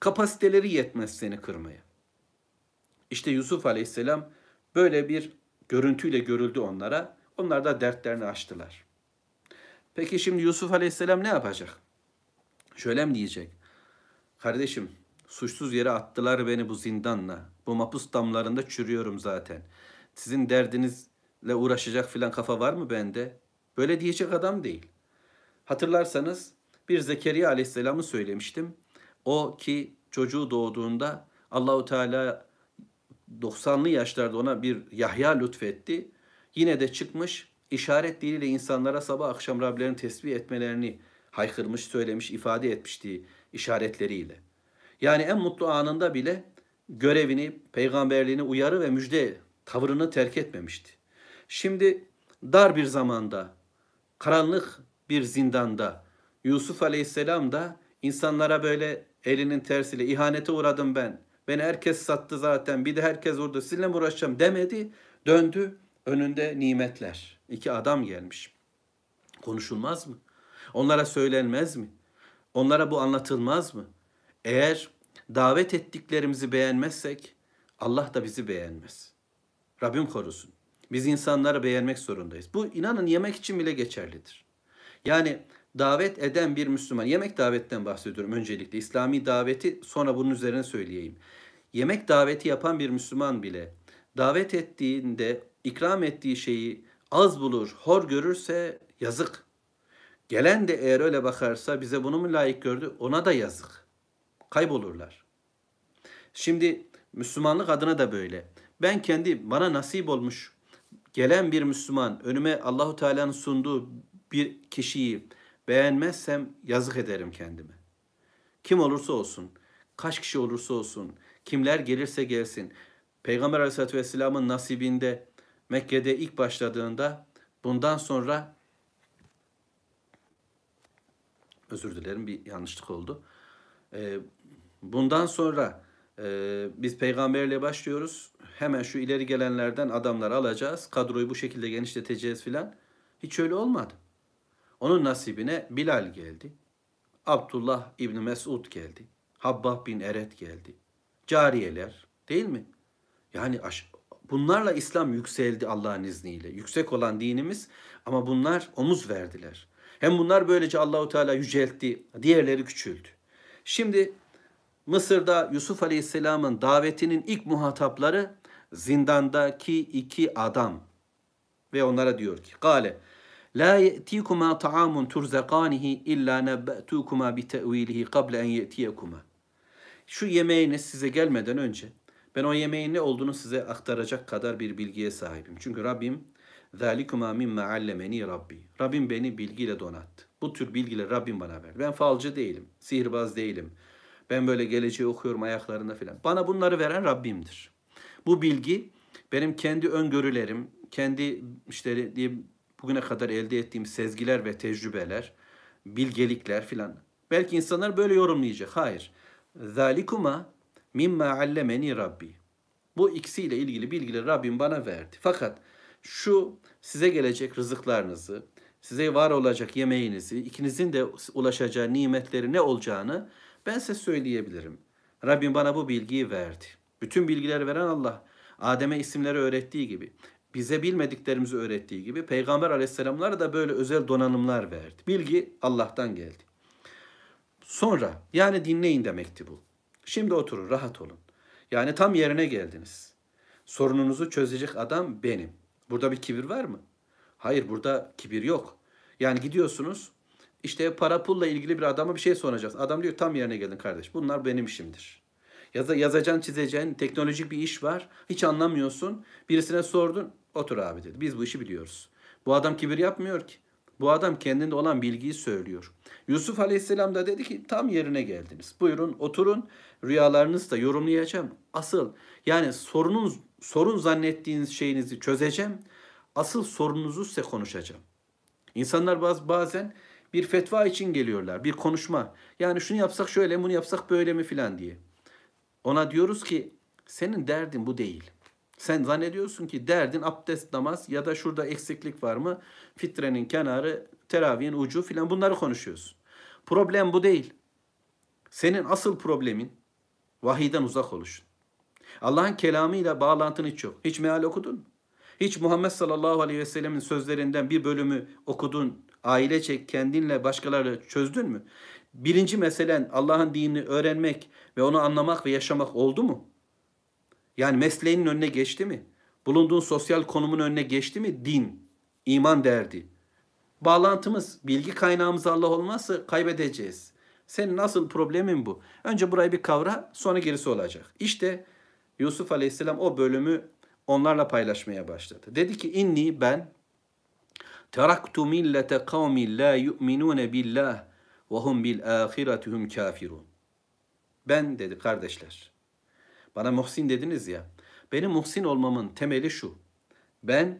Speaker 1: Kapasiteleri yetmez seni kırmaya. İşte Yusuf Aleyhisselam böyle bir görüntüyle görüldü onlara. Onlar da dertlerini açtılar. Peki şimdi Yusuf Aleyhisselam ne yapacak? Şöyle mi diyecek? Kardeşim suçsuz yere attılar beni bu zindanla. Bu mapus damlarında çürüyorum zaten. Sizin derdinizle uğraşacak filan kafa var mı bende? Böyle diyecek adam değil. Hatırlarsanız bir Zekeriya Aleyhisselam'ı söylemiştim. O ki çocuğu doğduğunda Allahu Teala 90'lı yaşlarda ona bir Yahya lütfetti. Yine de çıkmış işaret diliyle insanlara sabah akşam Rablerini tesbih etmelerini haykırmış, söylemiş, ifade etmişti işaretleriyle. Yani en mutlu anında bile görevini, peygamberliğini uyarı ve müjde tavırını terk etmemişti. Şimdi dar bir zamanda, karanlık bir zindanda Yusuf Aleyhisselam da insanlara böyle elinin tersiyle ihanete uğradım ben. Beni herkes sattı zaten. Bir de herkes vurdu. Sizinle mi uğraşacağım demedi. Döndü. Önünde nimetler. İki adam gelmiş. Konuşulmaz mı? Onlara söylenmez mi? Onlara bu anlatılmaz mı? Eğer davet ettiklerimizi beğenmezsek Allah da bizi beğenmez. Rabbim korusun. Biz insanları beğenmek zorundayız. Bu inanın yemek için bile geçerlidir. Yani davet eden bir Müslüman, yemek davetten bahsediyorum öncelikle. İslami daveti sonra bunun üzerine söyleyeyim. Yemek daveti yapan bir Müslüman bile davet ettiğinde ikram ettiği şeyi az bulur, hor görürse yazık. Gelen de eğer öyle bakarsa bize bunu mu layık gördü ona da yazık. Kaybolurlar. Şimdi Müslümanlık adına da böyle. Ben kendi bana nasip olmuş gelen bir Müslüman önüme Allahu Teala'nın sunduğu bir kişiyi beğenmezsem yazık ederim kendime. Kim olursa olsun, kaç kişi olursa olsun, kimler gelirse gelsin. Peygamber Aleyhisselatü Vesselam'ın nasibinde Mekke'de ilk başladığında bundan sonra özür dilerim bir yanlışlık oldu. Ee, bundan sonra e, biz peygamberle başlıyoruz. Hemen şu ileri gelenlerden adamlar alacağız. Kadroyu bu şekilde genişleteceğiz filan. Hiç öyle olmadı. Onun nasibine Bilal geldi. Abdullah İbni Mesud geldi. Habbah bin Eret geldi. Cariyeler değil mi? Yani bunlarla İslam yükseldi Allah'ın izniyle. Yüksek olan dinimiz ama bunlar omuz verdiler. Hem bunlar böylece Allahu Teala yüceltti, diğerleri küçüldü. Şimdi Mısır'da Yusuf Aleyhisselam'ın davetinin ilk muhatapları zindandaki iki adam ve onlara diyor ki: "Kale La ye'tikuma ta'amun turzakanihi illa nebbe'tukuma bi te'vilihi qabla en ye'tiyekuma." Şu yemeğiniz size gelmeden önce ben o yemeğin ne olduğunu size aktaracak kadar bir bilgiye sahibim. Çünkü Rabbim ذَٰلِكُمَا مِمَّا عَلَّمَنِي Rabbi. Rabbim beni bilgiyle donattı. Bu tür bilgileri Rabbim bana verdi. Ben falcı değilim, sihirbaz değilim. Ben böyle geleceği okuyorum ayaklarında filan. Bana bunları veren Rabbimdir. Bu bilgi benim kendi öngörülerim, kendi işte diyeyim bugüne kadar elde ettiğim sezgiler ve tecrübeler, bilgelikler filan. Belki insanlar böyle yorumlayacak. Hayır. Zalikuma mimma allemeni Rabbi. Bu ikisiyle ilgili bilgileri Rabbim bana verdi. Fakat şu size gelecek rızıklarınızı, size var olacak yemeğinizi, ikinizin de ulaşacağı nimetleri ne olacağını ben size söyleyebilirim. Rabbim bana bu bilgiyi verdi. Bütün bilgileri veren Allah. Adem'e isimleri öğrettiği gibi, bize bilmediklerimizi öğrettiği gibi Peygamber aleyhisselamlara da böyle özel donanımlar verdi. Bilgi Allah'tan geldi. Sonra yani dinleyin demekti bu. Şimdi oturun rahat olun. Yani tam yerine geldiniz. Sorununuzu çözecek adam benim. Burada bir kibir var mı? Hayır burada kibir yok. Yani gidiyorsunuz işte para pulla ilgili bir adama bir şey soracağız. Adam diyor tam yerine geldin kardeş. Bunlar benim işimdir. Yaza, yazacaksın, çizeceksin, teknolojik bir iş var. Hiç anlamıyorsun. Birisine sordun, otur abi dedi. Biz bu işi biliyoruz. Bu adam kibir yapmıyor ki. Bu adam kendinde olan bilgiyi söylüyor. Yusuf Aleyhisselam da dedi ki tam yerine geldiniz. Buyurun oturun rüyalarınızı da yorumlayacağım. Asıl yani sorunun sorun zannettiğiniz şeyinizi çözeceğim. Asıl sorununuzu size konuşacağım. İnsanlar baz, bazen bir fetva için geliyorlar. Bir konuşma. Yani şunu yapsak şöyle bunu yapsak böyle mi filan diye. Ona diyoruz ki senin derdin bu değil. Sen zannediyorsun ki derdin abdest namaz ya da şurada eksiklik var mı? Fitrenin kenarı, teravihin ucu filan bunları konuşuyorsun. Problem bu değil. Senin asıl problemin vahiyden uzak oluşun. Allah'ın kelamıyla bağlantın hiç yok. Hiç meal okudun mu? Hiç Muhammed sallallahu aleyhi ve sellemin sözlerinden bir bölümü okudun, ailece kendinle başkaları çözdün mü? Birinci meselen Allah'ın dinini öğrenmek ve onu anlamak ve yaşamak oldu mu? Yani mesleğinin önüne geçti mi? Bulunduğun sosyal konumun önüne geçti mi? Din, iman derdi. Bağlantımız, bilgi kaynağımız Allah olmazsa kaybedeceğiz. Senin nasıl problemin bu? Önce burayı bir kavra, sonra gerisi olacak. İşte Yusuf Aleyhisselam o bölümü onlarla paylaşmaya başladı. Dedi ki inni ben teraktu millete kavmi la yu'minune billah ve hum bil ahiretihum kafirun. Ben dedi kardeşler. Bana muhsin dediniz ya. Benim muhsin olmamın temeli şu. Ben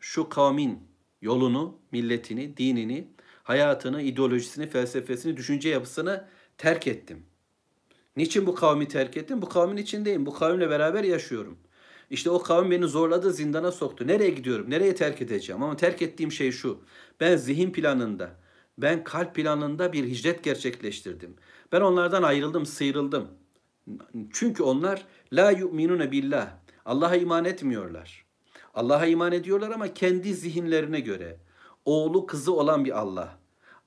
Speaker 1: şu kavmin yolunu, milletini, dinini, hayatını, ideolojisini, felsefesini, düşünce yapısını terk ettim. Niçin bu kavmi terk ettim? Bu kavmin içindeyim. Bu kavimle beraber yaşıyorum. İşte o kavim beni zorladı, zindana soktu. Nereye gidiyorum? Nereye terk edeceğim? Ama terk ettiğim şey şu. Ben zihin planında, ben kalp planında bir hicret gerçekleştirdim. Ben onlardan ayrıldım, sıyrıldım. Çünkü onlar la yu'minune billah. Allah'a iman etmiyorlar. Allah'a iman ediyorlar ama kendi zihinlerine göre. Oğlu kızı olan bir Allah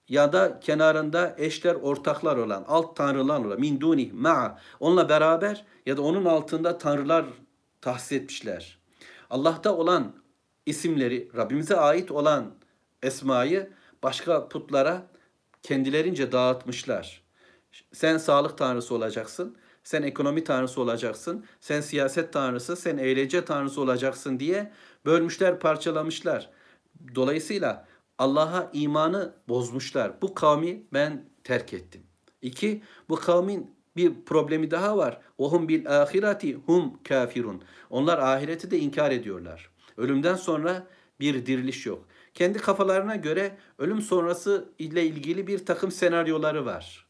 Speaker 1: ya da kenarında eşler ortaklar olan alt tanrılar olan min duni ma'a onunla beraber ya da onun altında tanrılar tahsis etmişler. Allah'ta olan isimleri Rabbimize ait olan esmayı başka putlara kendilerince dağıtmışlar. Sen sağlık tanrısı olacaksın. Sen ekonomi tanrısı olacaksın, sen siyaset tanrısı, sen eğlence tanrısı olacaksın diye bölmüşler, parçalamışlar. Dolayısıyla Allah'a imanı bozmuşlar. Bu kavmi ben terk ettim. İki, bu kavmin bir problemi daha var. Ohum bil ahireti hum kafirun. Onlar ahireti de inkar ediyorlar. Ölümden sonra bir diriliş yok. Kendi kafalarına göre ölüm sonrası ile ilgili bir takım senaryoları var.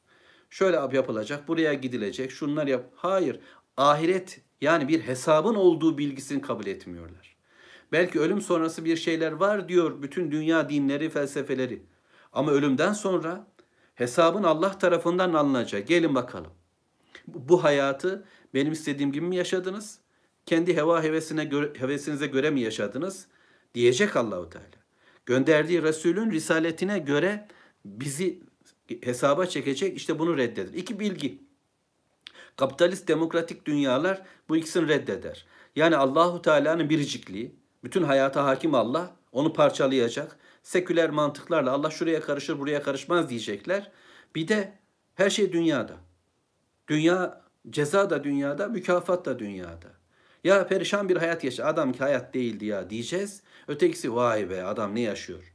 Speaker 1: Şöyle yapılacak, buraya gidilecek, şunlar yap. Hayır, ahiret yani bir hesabın olduğu bilgisini kabul etmiyorlar. Belki ölüm sonrası bir şeyler var diyor bütün dünya dinleri, felsefeleri. Ama ölümden sonra hesabın Allah tarafından alınacak. Gelin bakalım. Bu hayatı benim istediğim gibi mi yaşadınız? Kendi heva hevesine göre, hevesinize göre mi yaşadınız? Diyecek Allahu Teala. Gönderdiği Resulün risaletine göre bizi hesaba çekecek. İşte bunu reddeder. İki bilgi. Kapitalist demokratik dünyalar bu ikisini reddeder. Yani Allahu Teala'nın biricikliği, bütün hayata hakim Allah onu parçalayacak. Seküler mantıklarla Allah şuraya karışır, buraya karışmaz diyecekler. Bir de her şey dünyada. Dünya ceza da dünyada, mükafat da dünyada. Ya perişan bir hayat yaşa. Adam ki hayat değildi ya diyeceğiz. Ötekisi vay be adam ne yaşıyor.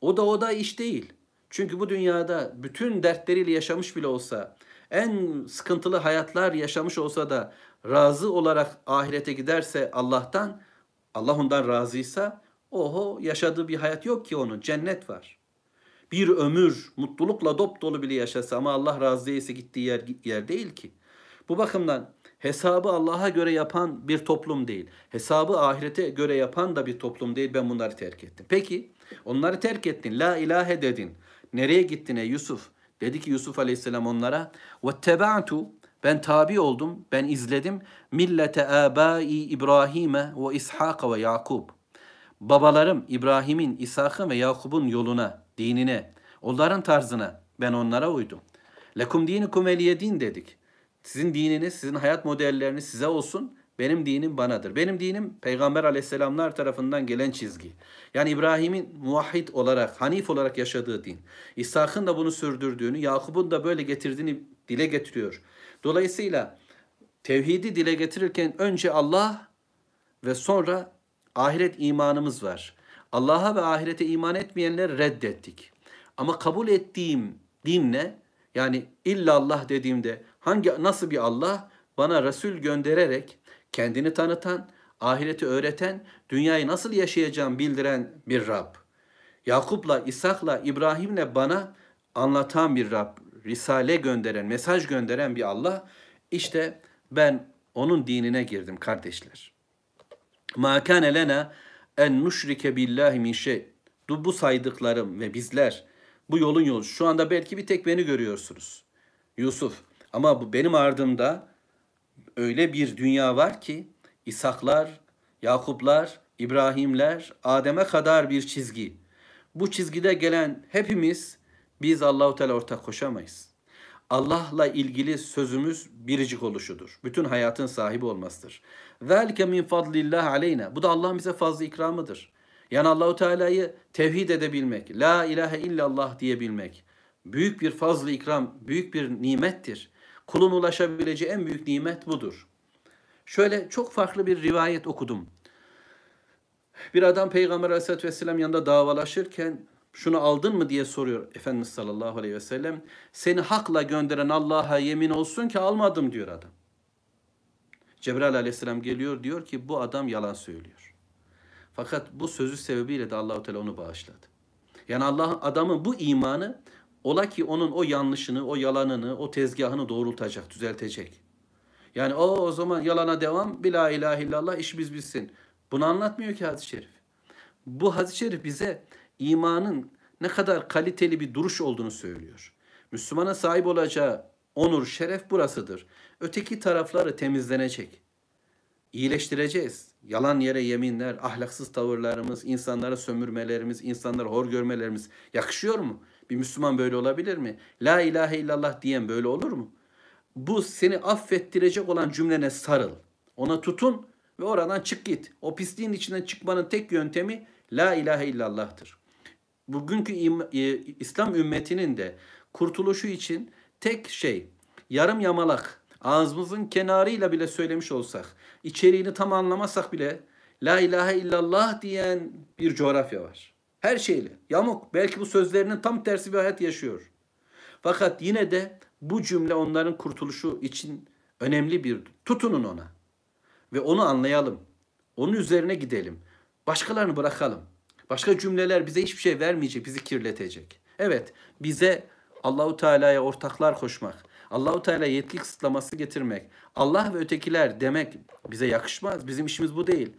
Speaker 1: O da o da iş değil. Çünkü bu dünyada bütün dertleriyle yaşamış bile olsa, en sıkıntılı hayatlar yaşamış olsa da razı olarak ahirete giderse Allah'tan, Allah ondan razıysa, oho yaşadığı bir hayat yok ki onun, cennet var. Bir ömür mutlulukla dop dolu bile yaşasa ama Allah razı değilse gittiği yer, yer değil ki. Bu bakımdan hesabı Allah'a göre yapan bir toplum değil. Hesabı ahirete göre yapan da bir toplum değil. Ben bunları terk ettim. Peki onları terk ettin. La ilahe dedin. Nereye gittin ey Yusuf? Dedi ki Yusuf Aleyhisselam onlara وَاتَّبَعْتُ Ben tabi oldum, ben izledim. Millete abai İbrahim'e ve İshak ve Yakub. Babalarım İbrahim'in, İshak'ın ve Yakub'un yoluna, dinine, onların tarzına ben onlara uydum. Lekum dinikum veliye din dedik. Sizin dininiz, sizin hayat modelleriniz size olsun. Benim dinim banadır. Benim dinim Peygamber aleyhisselamlar tarafından gelen çizgi. Yani İbrahim'in muvahhid olarak, hanif olarak yaşadığı din. İshak'ın da bunu sürdürdüğünü, Yakup'un da böyle getirdiğini dile getiriyor. Dolayısıyla tevhidi dile getirirken önce Allah ve sonra ahiret imanımız var. Allah'a ve ahirete iman etmeyenleri reddettik. Ama kabul ettiğim din ne? Yani illa Allah dediğimde hangi nasıl bir Allah bana Resul göndererek kendini tanıtan, ahireti öğreten, dünyayı nasıl yaşayacağım bildiren bir Rab. Yakup'la, İshak'la, İbrahim'le bana anlatan bir Rab, risale gönderen, mesaj gönderen bir Allah. İşte ben onun dinine girdim kardeşler. Ma kana lena en nuşrike billahi min şey. Bu saydıklarım ve bizler bu yolun yolu. Şu anda belki bir tek beni görüyorsunuz. Yusuf. Ama bu benim ardımda öyle bir dünya var ki İshaklar, Yakuplar, İbrahimler, Adem'e kadar bir çizgi. Bu çizgide gelen hepimiz biz Allahu Teala ortak koşamayız. Allah'la ilgili sözümüz biricik oluşudur. Bütün hayatın sahibi olmasıdır. Zalike min fadlillah aleyna. Bu da Allah'ın bize fazla ikramıdır. Yani Allahu Teala'yı tevhid edebilmek, la ilahe illallah diyebilmek büyük bir fazla ikram, büyük bir nimettir. Kulun ulaşabileceği en büyük nimet budur. Şöyle çok farklı bir rivayet okudum. Bir adam Peygamber Aleyhisselatü Vesselam yanında davalaşırken şunu aldın mı diye soruyor Efendimiz sallallahu aleyhi ve sellem. Seni hakla gönderen Allah'a yemin olsun ki almadım diyor adam. Cebrail aleyhisselam geliyor diyor ki bu adam yalan söylüyor. Fakat bu sözü sebebiyle de Allahu Teala onu bağışladı. Yani Allah adamın bu imanı ola ki onun o yanlışını, o yalanını, o tezgahını doğrultacak, düzeltecek. Yani o o zaman yalana devam, bila ilahe illallah iş biz bilsin. Bunu anlatmıyor ki hadis-i şerif. Bu hadis-i şerif bize imanın ne kadar kaliteli bir duruş olduğunu söylüyor. Müslümana sahip olacağı onur, şeref burasıdır. Öteki tarafları temizlenecek. İyileştireceğiz. Yalan yere yeminler, ahlaksız tavırlarımız, insanlara sömürmelerimiz, insanları hor görmelerimiz yakışıyor mu? Bir Müslüman böyle olabilir mi? La ilahe illallah diyen böyle olur mu? Bu seni affettirecek olan cümlene sarıl. Ona tutun ve oradan çık git. O pisliğin içinden çıkmanın tek yöntemi La ilahe illallah'tır. Bugünkü İslam ümmetinin de kurtuluşu için tek şey yarım yamalak ağzımızın kenarıyla bile söylemiş olsak, içeriğini tam anlamasak bile La ilahe illallah diyen bir coğrafya var. Her şeyle. Yamuk. Belki bu sözlerinin tam tersi bir hayat yaşıyor. Fakat yine de bu cümle onların kurtuluşu için önemli bir tutunun ona. Ve onu anlayalım. Onun üzerine gidelim. Başkalarını bırakalım. Başka cümleler bize hiçbir şey vermeyecek, bizi kirletecek. Evet, bize Allahu Teala'ya ortaklar koşmak, Allahu Teala yetki kısıtlaması getirmek, Allah ve ötekiler demek bize yakışmaz. Bizim işimiz bu değil.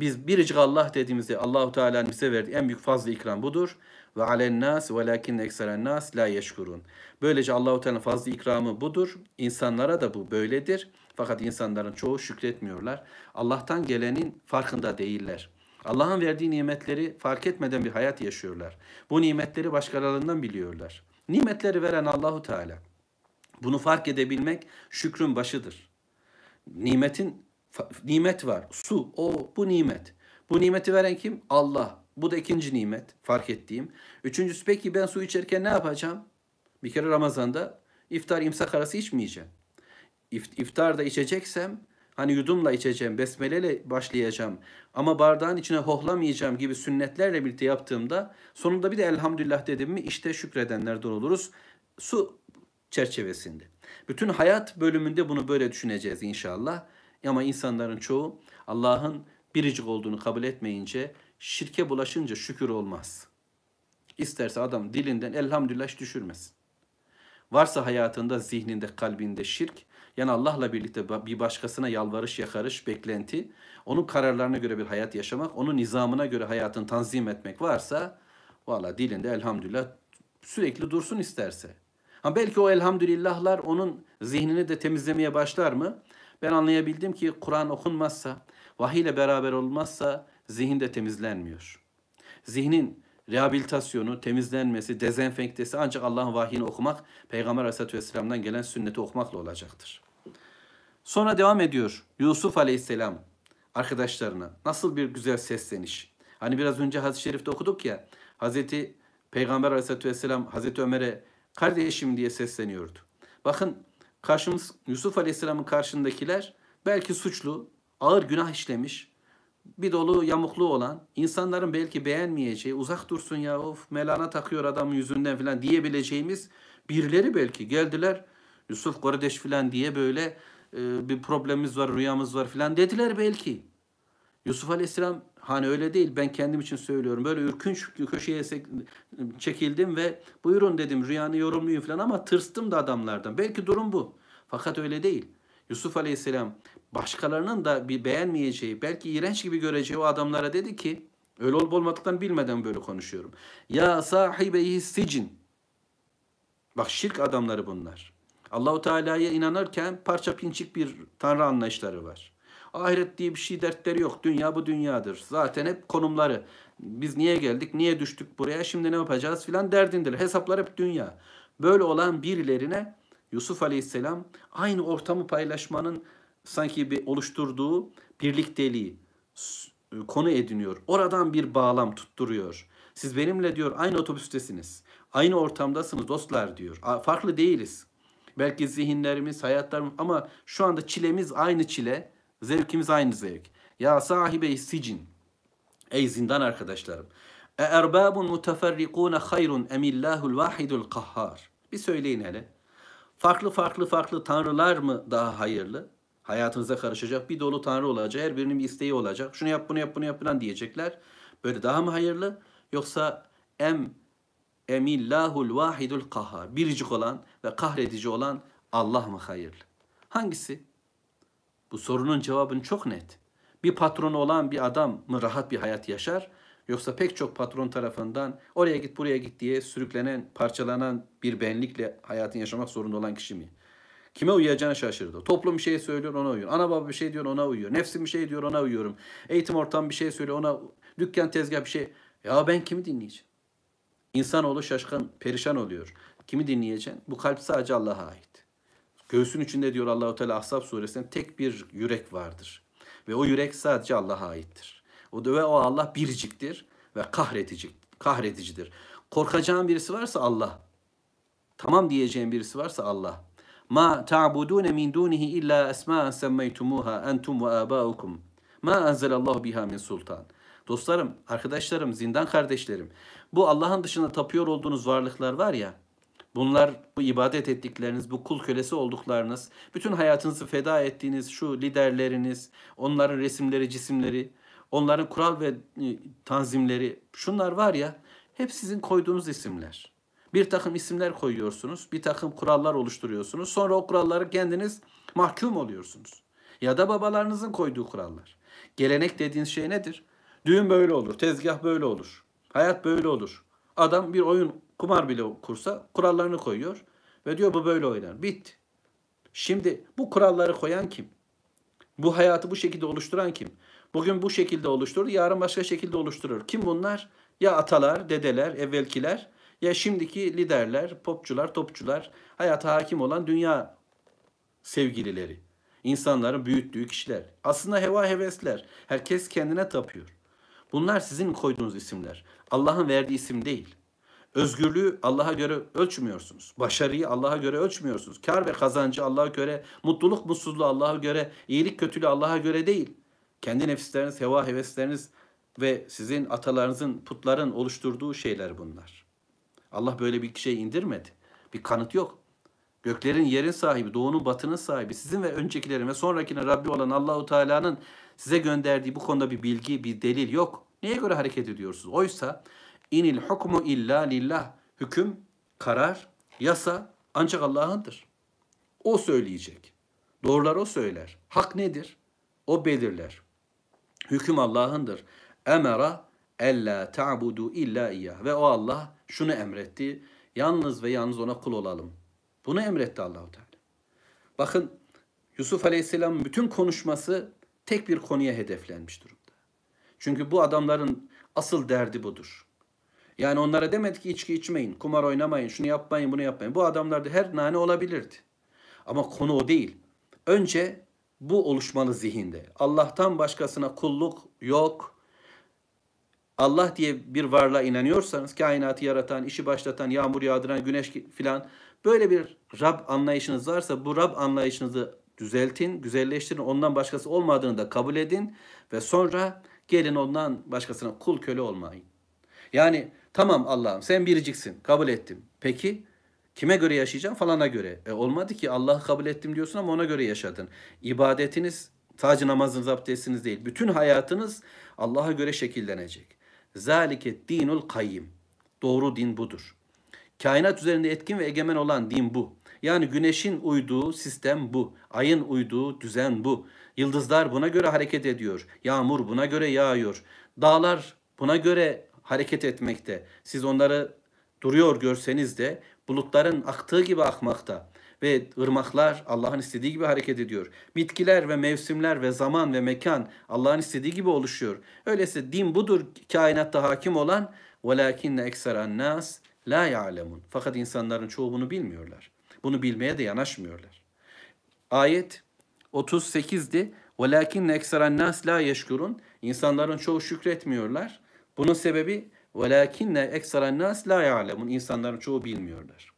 Speaker 1: Biz biricik Allah dediğimizde Allahu Teala'nın bize verdiği en büyük fazla ikram budur. Ve alen nas velakin ekseren nas la yeşkurun. Böylece Allahu Teala'nın fazla ikramı budur. İnsanlara da bu böyledir. Fakat insanların çoğu şükretmiyorlar. Allah'tan gelenin farkında değiller. Allah'ın verdiği nimetleri fark etmeden bir hayat yaşıyorlar. Bu nimetleri başkalarından biliyorlar. Nimetleri veren Allahu Teala. Bunu fark edebilmek şükrün başıdır. Nimetin nimet var. Su, o bu nimet. Bu nimeti veren kim? Allah. Bu da ikinci nimet fark ettiğim. Üçüncüsü peki ben su içerken ne yapacağım? Bir kere Ramazan'da iftar imsak arası içmeyeceğim. İftarda içeceksem hani yudumla içeceğim, besmeleyle başlayacağım ama bardağın içine hohlamayacağım gibi sünnetlerle birlikte yaptığımda sonunda bir de elhamdülillah dedim mi işte şükredenlerden oluruz. Su çerçevesinde. Bütün hayat bölümünde bunu böyle düşüneceğiz inşallah. Ama insanların çoğu Allah'ın biricik olduğunu kabul etmeyince, şirke bulaşınca şükür olmaz. İsterse adam dilinden elhamdülillah düşürmez. Varsa hayatında, zihninde, kalbinde şirk, yani Allah'la birlikte bir başkasına yalvarış, yakarış, beklenti, onun kararlarına göre bir hayat yaşamak, onun nizamına göre hayatını tanzim etmek varsa, valla dilinde elhamdülillah sürekli dursun isterse. Ha belki o elhamdülillahlar onun zihnini de temizlemeye başlar mı? Ben anlayabildim ki Kur'an okunmazsa, vahiy ile beraber olmazsa zihin de temizlenmiyor. Zihnin rehabilitasyonu, temizlenmesi, dezenfektesi ancak Allah'ın vahyini okumak, Peygamber Aleyhisselatü Vesselam'dan gelen sünneti okumakla olacaktır. Sonra devam ediyor Yusuf Aleyhisselam arkadaşlarına. Nasıl bir güzel sesleniş. Hani biraz önce hadis-i şerifte okuduk ya, Hazreti Peygamber Aleyhisselatü Vesselam Hazreti Ömer'e kardeşim diye sesleniyordu. Bakın karşımız Yusuf Aleyhisselam'ın karşındakiler belki suçlu, ağır günah işlemiş, bir dolu yamuklu olan, insanların belki beğenmeyeceği, uzak dursun ya of melana takıyor adamın yüzünden falan diyebileceğimiz birileri belki geldiler. Yusuf kardeş falan diye böyle e, bir problemimiz var, rüyamız var falan dediler belki. Yusuf Aleyhisselam hani öyle değil ben kendim için söylüyorum. Böyle ürkünç köşeye çekildim ve buyurun dedim rüyanı yorumlayın falan ama tırstım da adamlardan. Belki durum bu. Fakat öyle değil. Yusuf Aleyhisselam başkalarının da bir beğenmeyeceği, belki iğrenç gibi göreceği o adamlara dedi ki, öyle olup olmadıklarını bilmeden böyle konuşuyorum. Ya sahibeyi sicin. Bak şirk adamları bunlar. Allahu Teala'ya inanırken parça pinçik bir tanrı anlayışları var. Ahiret diye bir şey dertleri yok. Dünya bu dünyadır. Zaten hep konumları. Biz niye geldik, niye düştük buraya, şimdi ne yapacağız filan derdindir. Hesaplar hep dünya. Böyle olan birilerine Yusuf Aleyhisselam aynı ortamı paylaşmanın sanki bir oluşturduğu birlikteliği konu ediniyor. Oradan bir bağlam tutturuyor. Siz benimle diyor aynı otobüstesiniz. Aynı ortamdasınız dostlar diyor. Farklı değiliz. Belki zihinlerimiz, hayatlarımız ama şu anda çilemiz aynı çile. Zevkimiz aynı zevk. Ya sahibe sicin. Ey zindan arkadaşlarım. E erbabun muteferrikune hayrun emillahul vahidul kahhar. Bir söyleyin hele. Farklı farklı farklı tanrılar mı daha hayırlı? Hayatınıza karışacak bir dolu tanrı olacak. Her birinin bir isteği olacak. Şunu yap bunu yap bunu yap falan diyecekler. Böyle daha mı hayırlı? Yoksa em emillahul vahidul kahhar. Biricik olan ve kahredici olan Allah mı hayırlı? Hangisi? Bu sorunun cevabını çok net. Bir patronu olan bir adam mı rahat bir hayat yaşar? Yoksa pek çok patron tarafından oraya git buraya git diye sürüklenen, parçalanan bir benlikle hayatını yaşamak zorunda olan kişi mi? Kime uyuyacağını şaşırdı. Toplum bir şey söylüyor ona uyuyor. Ana baba bir şey diyor ona uyuyor. Nefsim bir şey diyor ona uyuyorum. Eğitim ortamı bir şey söylüyor ona dükkan tezgah bir şey. Ya ben kimi dinleyeceğim? İnsanoğlu şaşkın, perişan oluyor. Kimi dinleyeceksin? Bu kalp sadece Allah'a ait. Göğsün içinde diyor Allahu Teala Ahzab suresinde tek bir yürek vardır. Ve o yürek sadece Allah'a aittir. O da ve o Allah biriciktir ve kahredici, kahreticidir. Korkacağın birisi varsa Allah. Tamam diyeceğin birisi varsa Allah. Ma ta'budun min dunihi illa esma'en semmeytumuha entum ve abaukum. Ma enzelallahu biha min sultan. Dostlarım, arkadaşlarım, zindan kardeşlerim. Bu Allah'ın dışında tapıyor olduğunuz varlıklar var ya. Bunlar bu ibadet ettikleriniz, bu kul kölesi olduklarınız, bütün hayatınızı feda ettiğiniz şu liderleriniz, onların resimleri, cisimleri, onların kural ve e, tanzimleri, şunlar var ya, hep sizin koyduğunuz isimler. Bir takım isimler koyuyorsunuz, bir takım kurallar oluşturuyorsunuz. Sonra o kuralları kendiniz mahkum oluyorsunuz. Ya da babalarınızın koyduğu kurallar. Gelenek dediğiniz şey nedir? Düğün böyle olur, tezgah böyle olur, hayat böyle olur. Adam bir oyun, kumar bile kursa kurallarını koyuyor ve diyor bu böyle oynar. Bitti. Şimdi bu kuralları koyan kim? Bu hayatı bu şekilde oluşturan kim? Bugün bu şekilde oluşturur, yarın başka şekilde oluşturur. Kim bunlar? Ya atalar, dedeler, evvelkiler ya şimdiki liderler, popçular, topçular, hayata hakim olan dünya sevgilileri. insanların büyüttüğü kişiler. Aslında heva hevesler. Herkes kendine tapıyor. Bunlar sizin koyduğunuz isimler. Allah'ın verdiği isim değil. Özgürlüğü Allah'a göre ölçmüyorsunuz. Başarıyı Allah'a göre ölçmüyorsunuz. Kar ve kazancı Allah'a göre, mutluluk mutsuzluğu Allah'a göre, iyilik kötülüğü Allah'a göre değil. Kendi nefisleriniz, heva hevesleriniz ve sizin atalarınızın, putların oluşturduğu şeyler bunlar. Allah böyle bir şey indirmedi. Bir kanıt yok. Göklerin yerin sahibi, doğunun batının sahibi, sizin ve öncekilerin ve sonrakinin Rabbi olan Allahu Teala'nın size gönderdiği bu konuda bir bilgi, bir delil yok. Neye göre hareket ediyorsunuz? Oysa inil hukmu illa lillah. Hüküm, karar, yasa ancak Allah'ındır. O söyleyecek. Doğrular o söyler. Hak nedir? O belirler. Hüküm Allah'ındır. Emera ella ta'budu illa iyyah. Ve o Allah şunu emretti. Yalnız ve yalnız ona kul olalım. Bunu emretti Allahu Teala. Bakın Yusuf Aleyhisselam bütün konuşması tek bir konuya hedeflenmiş durumda. Çünkü bu adamların asıl derdi budur. Yani onlara demedi ki içki içmeyin, kumar oynamayın, şunu yapmayın, bunu yapmayın. Bu adamlarda her nane olabilirdi. Ama konu o değil. Önce bu oluşmalı zihinde. Allah'tan başkasına kulluk yok. Allah diye bir varlığa inanıyorsanız, kainatı yaratan, işi başlatan, yağmur yağdıran, güneş filan böyle bir Rab anlayışınız varsa bu Rab anlayışınızı düzeltin, güzelleştirin. Ondan başkası olmadığını da kabul edin ve sonra gelin ondan başkasına kul köle olmayın. Yani tamam Allah'ım sen biriciksin kabul ettim. Peki kime göre yaşayacağım falana göre. E olmadı ki Allah'ı kabul ettim diyorsun ama ona göre yaşadın. İbadetiniz sadece namazınız abdestiniz değil. Bütün hayatınız Allah'a göre şekillenecek. Zalike dinul kayyim. Doğru din budur. Kainat üzerinde etkin ve egemen olan din bu. Yani güneşin uyduğu sistem bu. Ayın uyduğu düzen bu. Yıldızlar buna göre hareket ediyor. Yağmur buna göre yağıyor. Dağlar buna göre hareket etmekte. Siz onları duruyor görseniz de bulutların aktığı gibi akmakta ve ırmaklar Allah'ın istediği gibi hareket ediyor. Bitkiler ve mevsimler ve zaman ve mekan Allah'ın istediği gibi oluşuyor. Öyleyse din budur kainatta hakim olan وَلَاكِنَّ اَكْسَرَ النَّاسِ la ya'lemun. Fakat insanların çoğu bunu bilmiyorlar. Bunu bilmeye de yanaşmıyorlar. Ayet 38'di. وَلَاكِنَّ اَكْسَرَ النَّاسِ la yeşkurun. İnsanların çoğu şükretmiyorlar. Bunun sebebi velakinne ekseren nas la ya'lemun. İnsanların çoğu bilmiyorlar.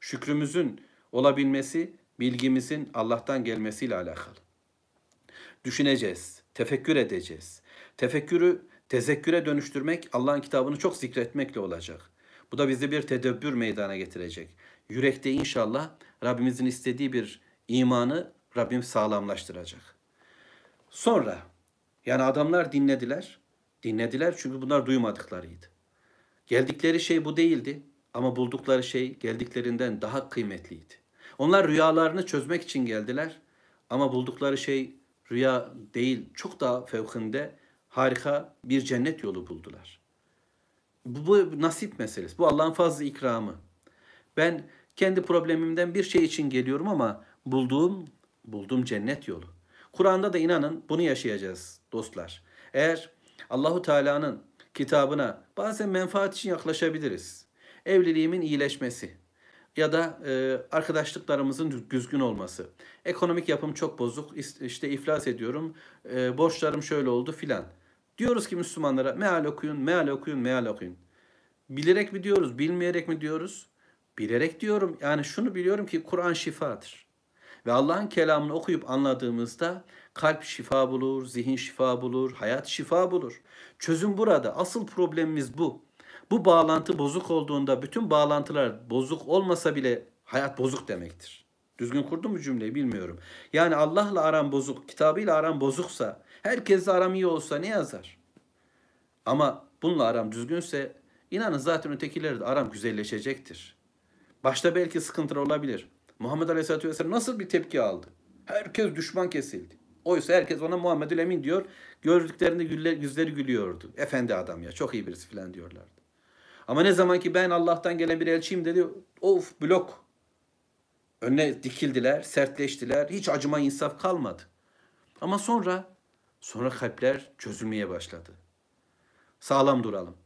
Speaker 1: Şükrümüzün olabilmesi bilgimizin Allah'tan gelmesiyle alakalı. Düşüneceğiz, tefekkür edeceğiz. Tefekkürü tezekküre dönüştürmek Allah'ın kitabını çok zikretmekle olacak. Bu da bizi bir tedebbür meydana getirecek. Yürekte inşallah Rabbimizin istediği bir imanı Rabbim sağlamlaştıracak. Sonra yani adamlar dinlediler. Dinlediler çünkü bunlar duymadıklarıydı. Geldikleri şey bu değildi ama buldukları şey geldiklerinden daha kıymetliydi. Onlar rüyalarını çözmek için geldiler ama buldukları şey rüya değil çok daha fevkinde harika bir cennet yolu buldular. Bu, bu nasip meselesi. Bu Allah'ın fazla ikramı. Ben kendi problemimden bir şey için geliyorum ama bulduğum bulduğum cennet yolu. Kur'an'da da inanın bunu yaşayacağız dostlar. Eğer Allahu Teala'nın kitabına bazen menfaat için yaklaşabiliriz. Evliliğimin iyileşmesi ya da e, arkadaşlıklarımızın düzgün olması. Ekonomik yapım çok bozuk, işte iflas ediyorum, e, borçlarım şöyle oldu filan. Diyoruz ki Müslümanlara meal okuyun, meal okuyun, meal okuyun. Bilerek mi diyoruz, bilmeyerek mi diyoruz? Bilerek diyorum. Yani şunu biliyorum ki Kur'an şifadır. Ve Allah'ın kelamını okuyup anladığımızda kalp şifa bulur, zihin şifa bulur, hayat şifa bulur. Çözüm burada. Asıl problemimiz bu. Bu bağlantı bozuk olduğunda bütün bağlantılar bozuk olmasa bile hayat bozuk demektir. Düzgün kurdum mu cümleyi bilmiyorum. Yani Allah'la aram bozuk, kitabıyla aram bozuksa, herkesle aram iyi olsa ne yazar? Ama bununla aram düzgünse inanın zaten ötekileri de aram güzelleşecektir. Başta belki sıkıntılar olabilir. Muhammed Aleyhisselatü Vesselam nasıl bir tepki aldı? Herkes düşman kesildi. Oysa herkes ona Muhammedül Emin diyor. Gördüklerinde güller, yüzleri gülüyordu. Efendi adam ya çok iyi birisi falan diyorlardı. Ama ne zaman ki ben Allah'tan gelen bir elçiyim dedi. Of blok. Önüne dikildiler, sertleştiler. Hiç acıma insaf kalmadı. Ama sonra sonra kalpler çözülmeye başladı. Sağlam duralım.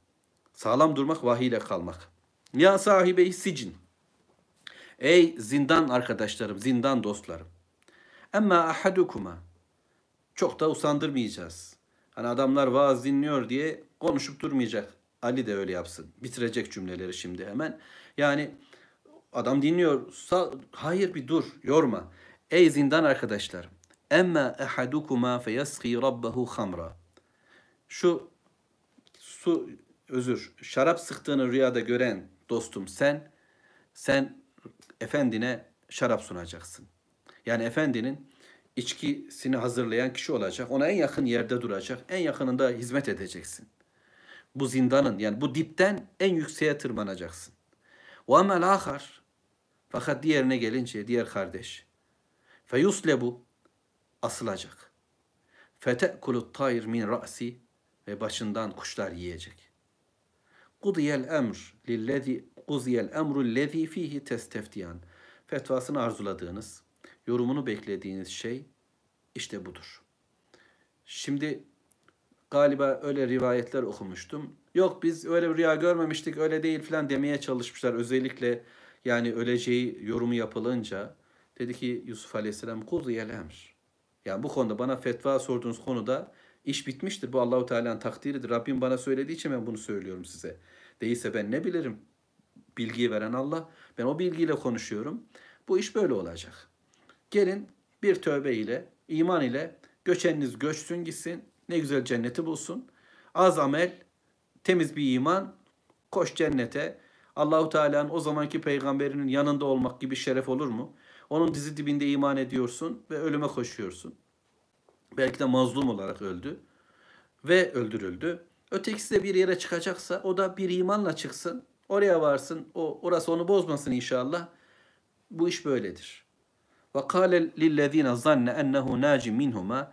Speaker 1: Sağlam durmak vahiyle kalmak. Ya sahibi sicin. Ey zindan arkadaşlarım, zindan dostlarım. Ama ahadukuma. Çok da usandırmayacağız. Hani adamlar vaaz dinliyor diye konuşup durmayacak. Ali de öyle yapsın. Bitirecek cümleleri şimdi hemen. Yani adam dinliyor. Hayır bir dur, yorma. Ey zindan arkadaşlarım. Emma ahadukuma feyaski rabbahu hamra. Şu su özür şarap sıktığını rüyada gören dostum sen sen efendine şarap sunacaksın. Yani efendinin içkisini hazırlayan kişi olacak. Ona en yakın yerde duracak. En yakınında hizmet edeceksin. Bu zindanın yani bu dipten en yükseğe tırmanacaksın. Amel ahar fakat diğerine gelince diğer kardeş feyuslebu asılacak. Fete'kulu tayr min ra'si ve başından kuşlar yiyecek. Kudiyel emr lillezi kuziyel emru lezi fihi testeftiyan. Fetvasını arzuladığınız, yorumunu beklediğiniz şey işte budur. Şimdi galiba öyle rivayetler okumuştum. Yok biz öyle bir rüya görmemiştik, öyle değil falan demeye çalışmışlar. Özellikle yani öleceği yorumu yapılınca dedi ki Yusuf Aleyhisselam kudiyel emr. Yani bu konuda bana fetva sorduğunuz konuda iş bitmiştir. Bu Allahu Teala'nın takdiridir. Rabbim bana söylediği için ben bunu söylüyorum size. Değilse ben ne bilirim? Bilgiyi veren Allah. Ben o bilgiyle konuşuyorum. Bu iş böyle olacak. Gelin bir tövbe ile, iman ile göçeniniz göçsün gitsin. Ne güzel cenneti bulsun. Az amel, temiz bir iman, koş cennete. Allahu Teala'nın o zamanki peygamberinin yanında olmak gibi şeref olur mu? Onun dizi dibinde iman ediyorsun ve ölüme koşuyorsun. Belki de mazlum olarak öldü ve öldürüldü. Ötekisi de bir yere çıkacaksa o da bir imanla çıksın. Oraya varsın. O orası onu bozmasın inşallah. Bu iş böyledir. Ve kâle lillezîne zanne ennehu nâci minhuma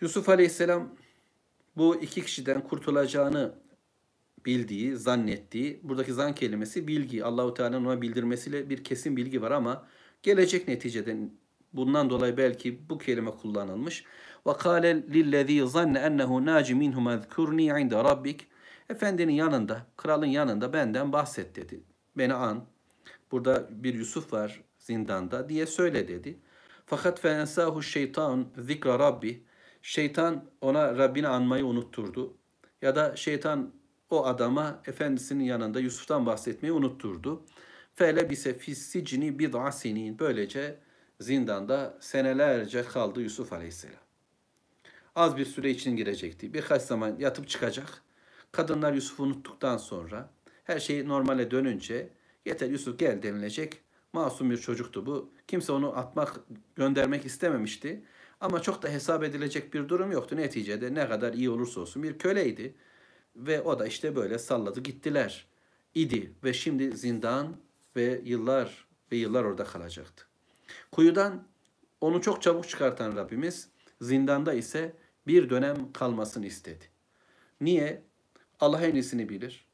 Speaker 1: Yusuf Aleyhisselam bu iki kişiden kurtulacağını bildiği, zannettiği, buradaki zan kelimesi bilgi. Allahu Teala'nın ona bildirmesiyle bir kesin bilgi var ama gelecek neticeden bundan dolayı belki bu kelime kullanılmış. Ve kâle lillezî zanne ennehu nâci minhuma zkurni inde rabbik. Efendinin yanında, kralın yanında benden bahset dedi. Beni an. Burada bir Yusuf var zindanda diye söyle dedi. Fakat fensahu şeytan zikra rabbi. Şeytan ona Rabbini anmayı unutturdu. Ya da şeytan o adama efendisinin yanında Yusuf'tan bahsetmeyi unutturdu. Fele bise fissicini bid'a sinin. Böylece zindanda senelerce kaldı Yusuf Aleyhisselam. Az bir süre için girecekti. Birkaç zaman yatıp çıkacak. Kadınlar Yusuf'u unuttuktan sonra her şey normale dönünce yeter Yusuf gel denilecek. Masum bir çocuktu bu. Kimse onu atmak, göndermek istememişti. Ama çok da hesap edilecek bir durum yoktu. Neticede ne kadar iyi olursa olsun bir köleydi. Ve o da işte böyle salladı gittiler. idi ve şimdi zindan ve yıllar ve yıllar orada kalacaktı. Kuyudan onu çok çabuk çıkartan Rabbimiz zindanda ise bir dönem kalmasını istedi. Niye? Allah en iyisini bilir.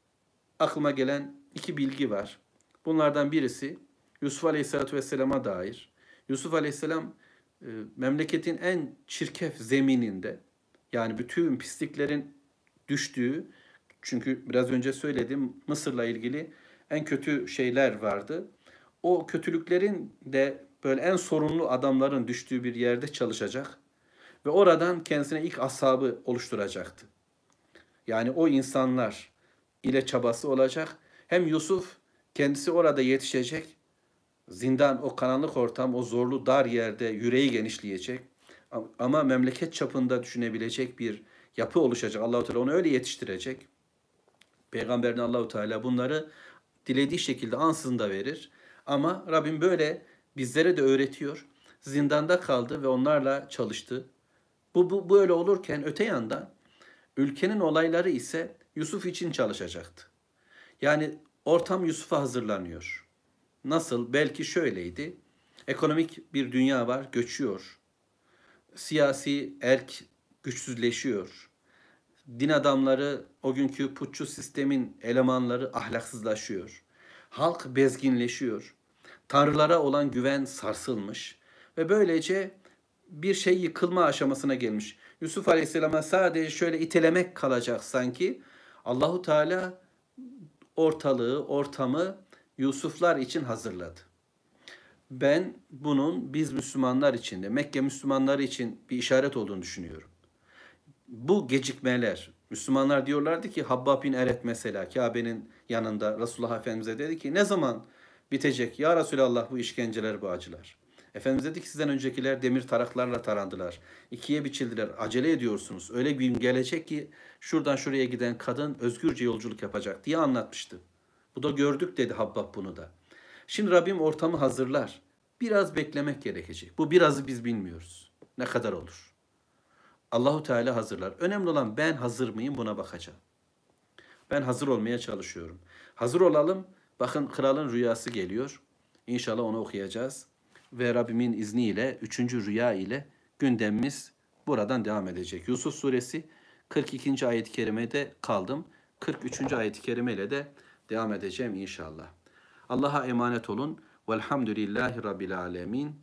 Speaker 1: Aklıma gelen iki bilgi var. Bunlardan birisi Yusuf Aleyhisselatü Vesselam'a dair. Yusuf Aleyhisselam e, memleketin en çirkef zemininde yani bütün pisliklerin düştüğü çünkü biraz önce söyledim Mısır'la ilgili en kötü şeyler vardı. O kötülüklerin de böyle en sorunlu adamların düştüğü bir yerde çalışacak ve oradan kendisine ilk ashabı oluşturacaktı. Yani o insanlar ile çabası olacak. Hem Yusuf kendisi orada yetişecek zindan, o karanlık ortam, o zorlu dar yerde yüreği genişleyecek. Ama memleket çapında düşünebilecek bir yapı oluşacak. Allahu Teala onu öyle yetiştirecek. Peygamberine Allahu Teala bunları dilediği şekilde ansızın da verir. Ama Rabbim böyle bizlere de öğretiyor. Zindanda kaldı ve onlarla çalıştı. Bu, bu böyle olurken öte yandan ülkenin olayları ise Yusuf için çalışacaktı. Yani ortam Yusuf'a hazırlanıyor. Nasıl? Belki şöyleydi. Ekonomik bir dünya var, göçüyor. Siyasi erk güçsüzleşiyor. Din adamları, o günkü putçu sistemin elemanları ahlaksızlaşıyor. Halk bezginleşiyor. Tanrılara olan güven sarsılmış ve böylece bir şey yıkılma aşamasına gelmiş. Yusuf Aleyhisselam'a sadece şöyle itelemek kalacak sanki. Allahu Teala ortalığı, ortamı Yusuflar için hazırladı. Ben bunun biz Müslümanlar için de Mekke Müslümanları için bir işaret olduğunu düşünüyorum. Bu gecikmeler, Müslümanlar diyorlardı ki Habbab bin Eret mesela Kabe'nin yanında Resulullah Efendimiz'e dedi ki ne zaman bitecek ya Resulallah bu işkenceler bu acılar. Efendimiz dedi ki sizden öncekiler demir taraklarla tarandılar. İkiye biçildiler. Acele ediyorsunuz. Öyle bir gün gelecek ki şuradan şuraya giden kadın özgürce yolculuk yapacak diye anlatmıştı. Bu da gördük dedi Habbab bunu da. Şimdi Rabbim ortamı hazırlar. Biraz beklemek gerekecek. Bu birazı biz bilmiyoruz. Ne kadar olur? Allahu Teala hazırlar. Önemli olan ben hazır mıyım buna bakacağım. Ben hazır olmaya çalışıyorum. Hazır olalım. Bakın kralın rüyası geliyor. İnşallah onu okuyacağız. Ve Rabbimin izniyle üçüncü rüya ile gündemimiz buradan devam edecek. Yusuf suresi 42. ayet-i kerimede kaldım. 43. ayet-i kerime ile de devam edeceğim inşallah. Allah'a emanet olun. Velhamdülillahi Rabbil alemin.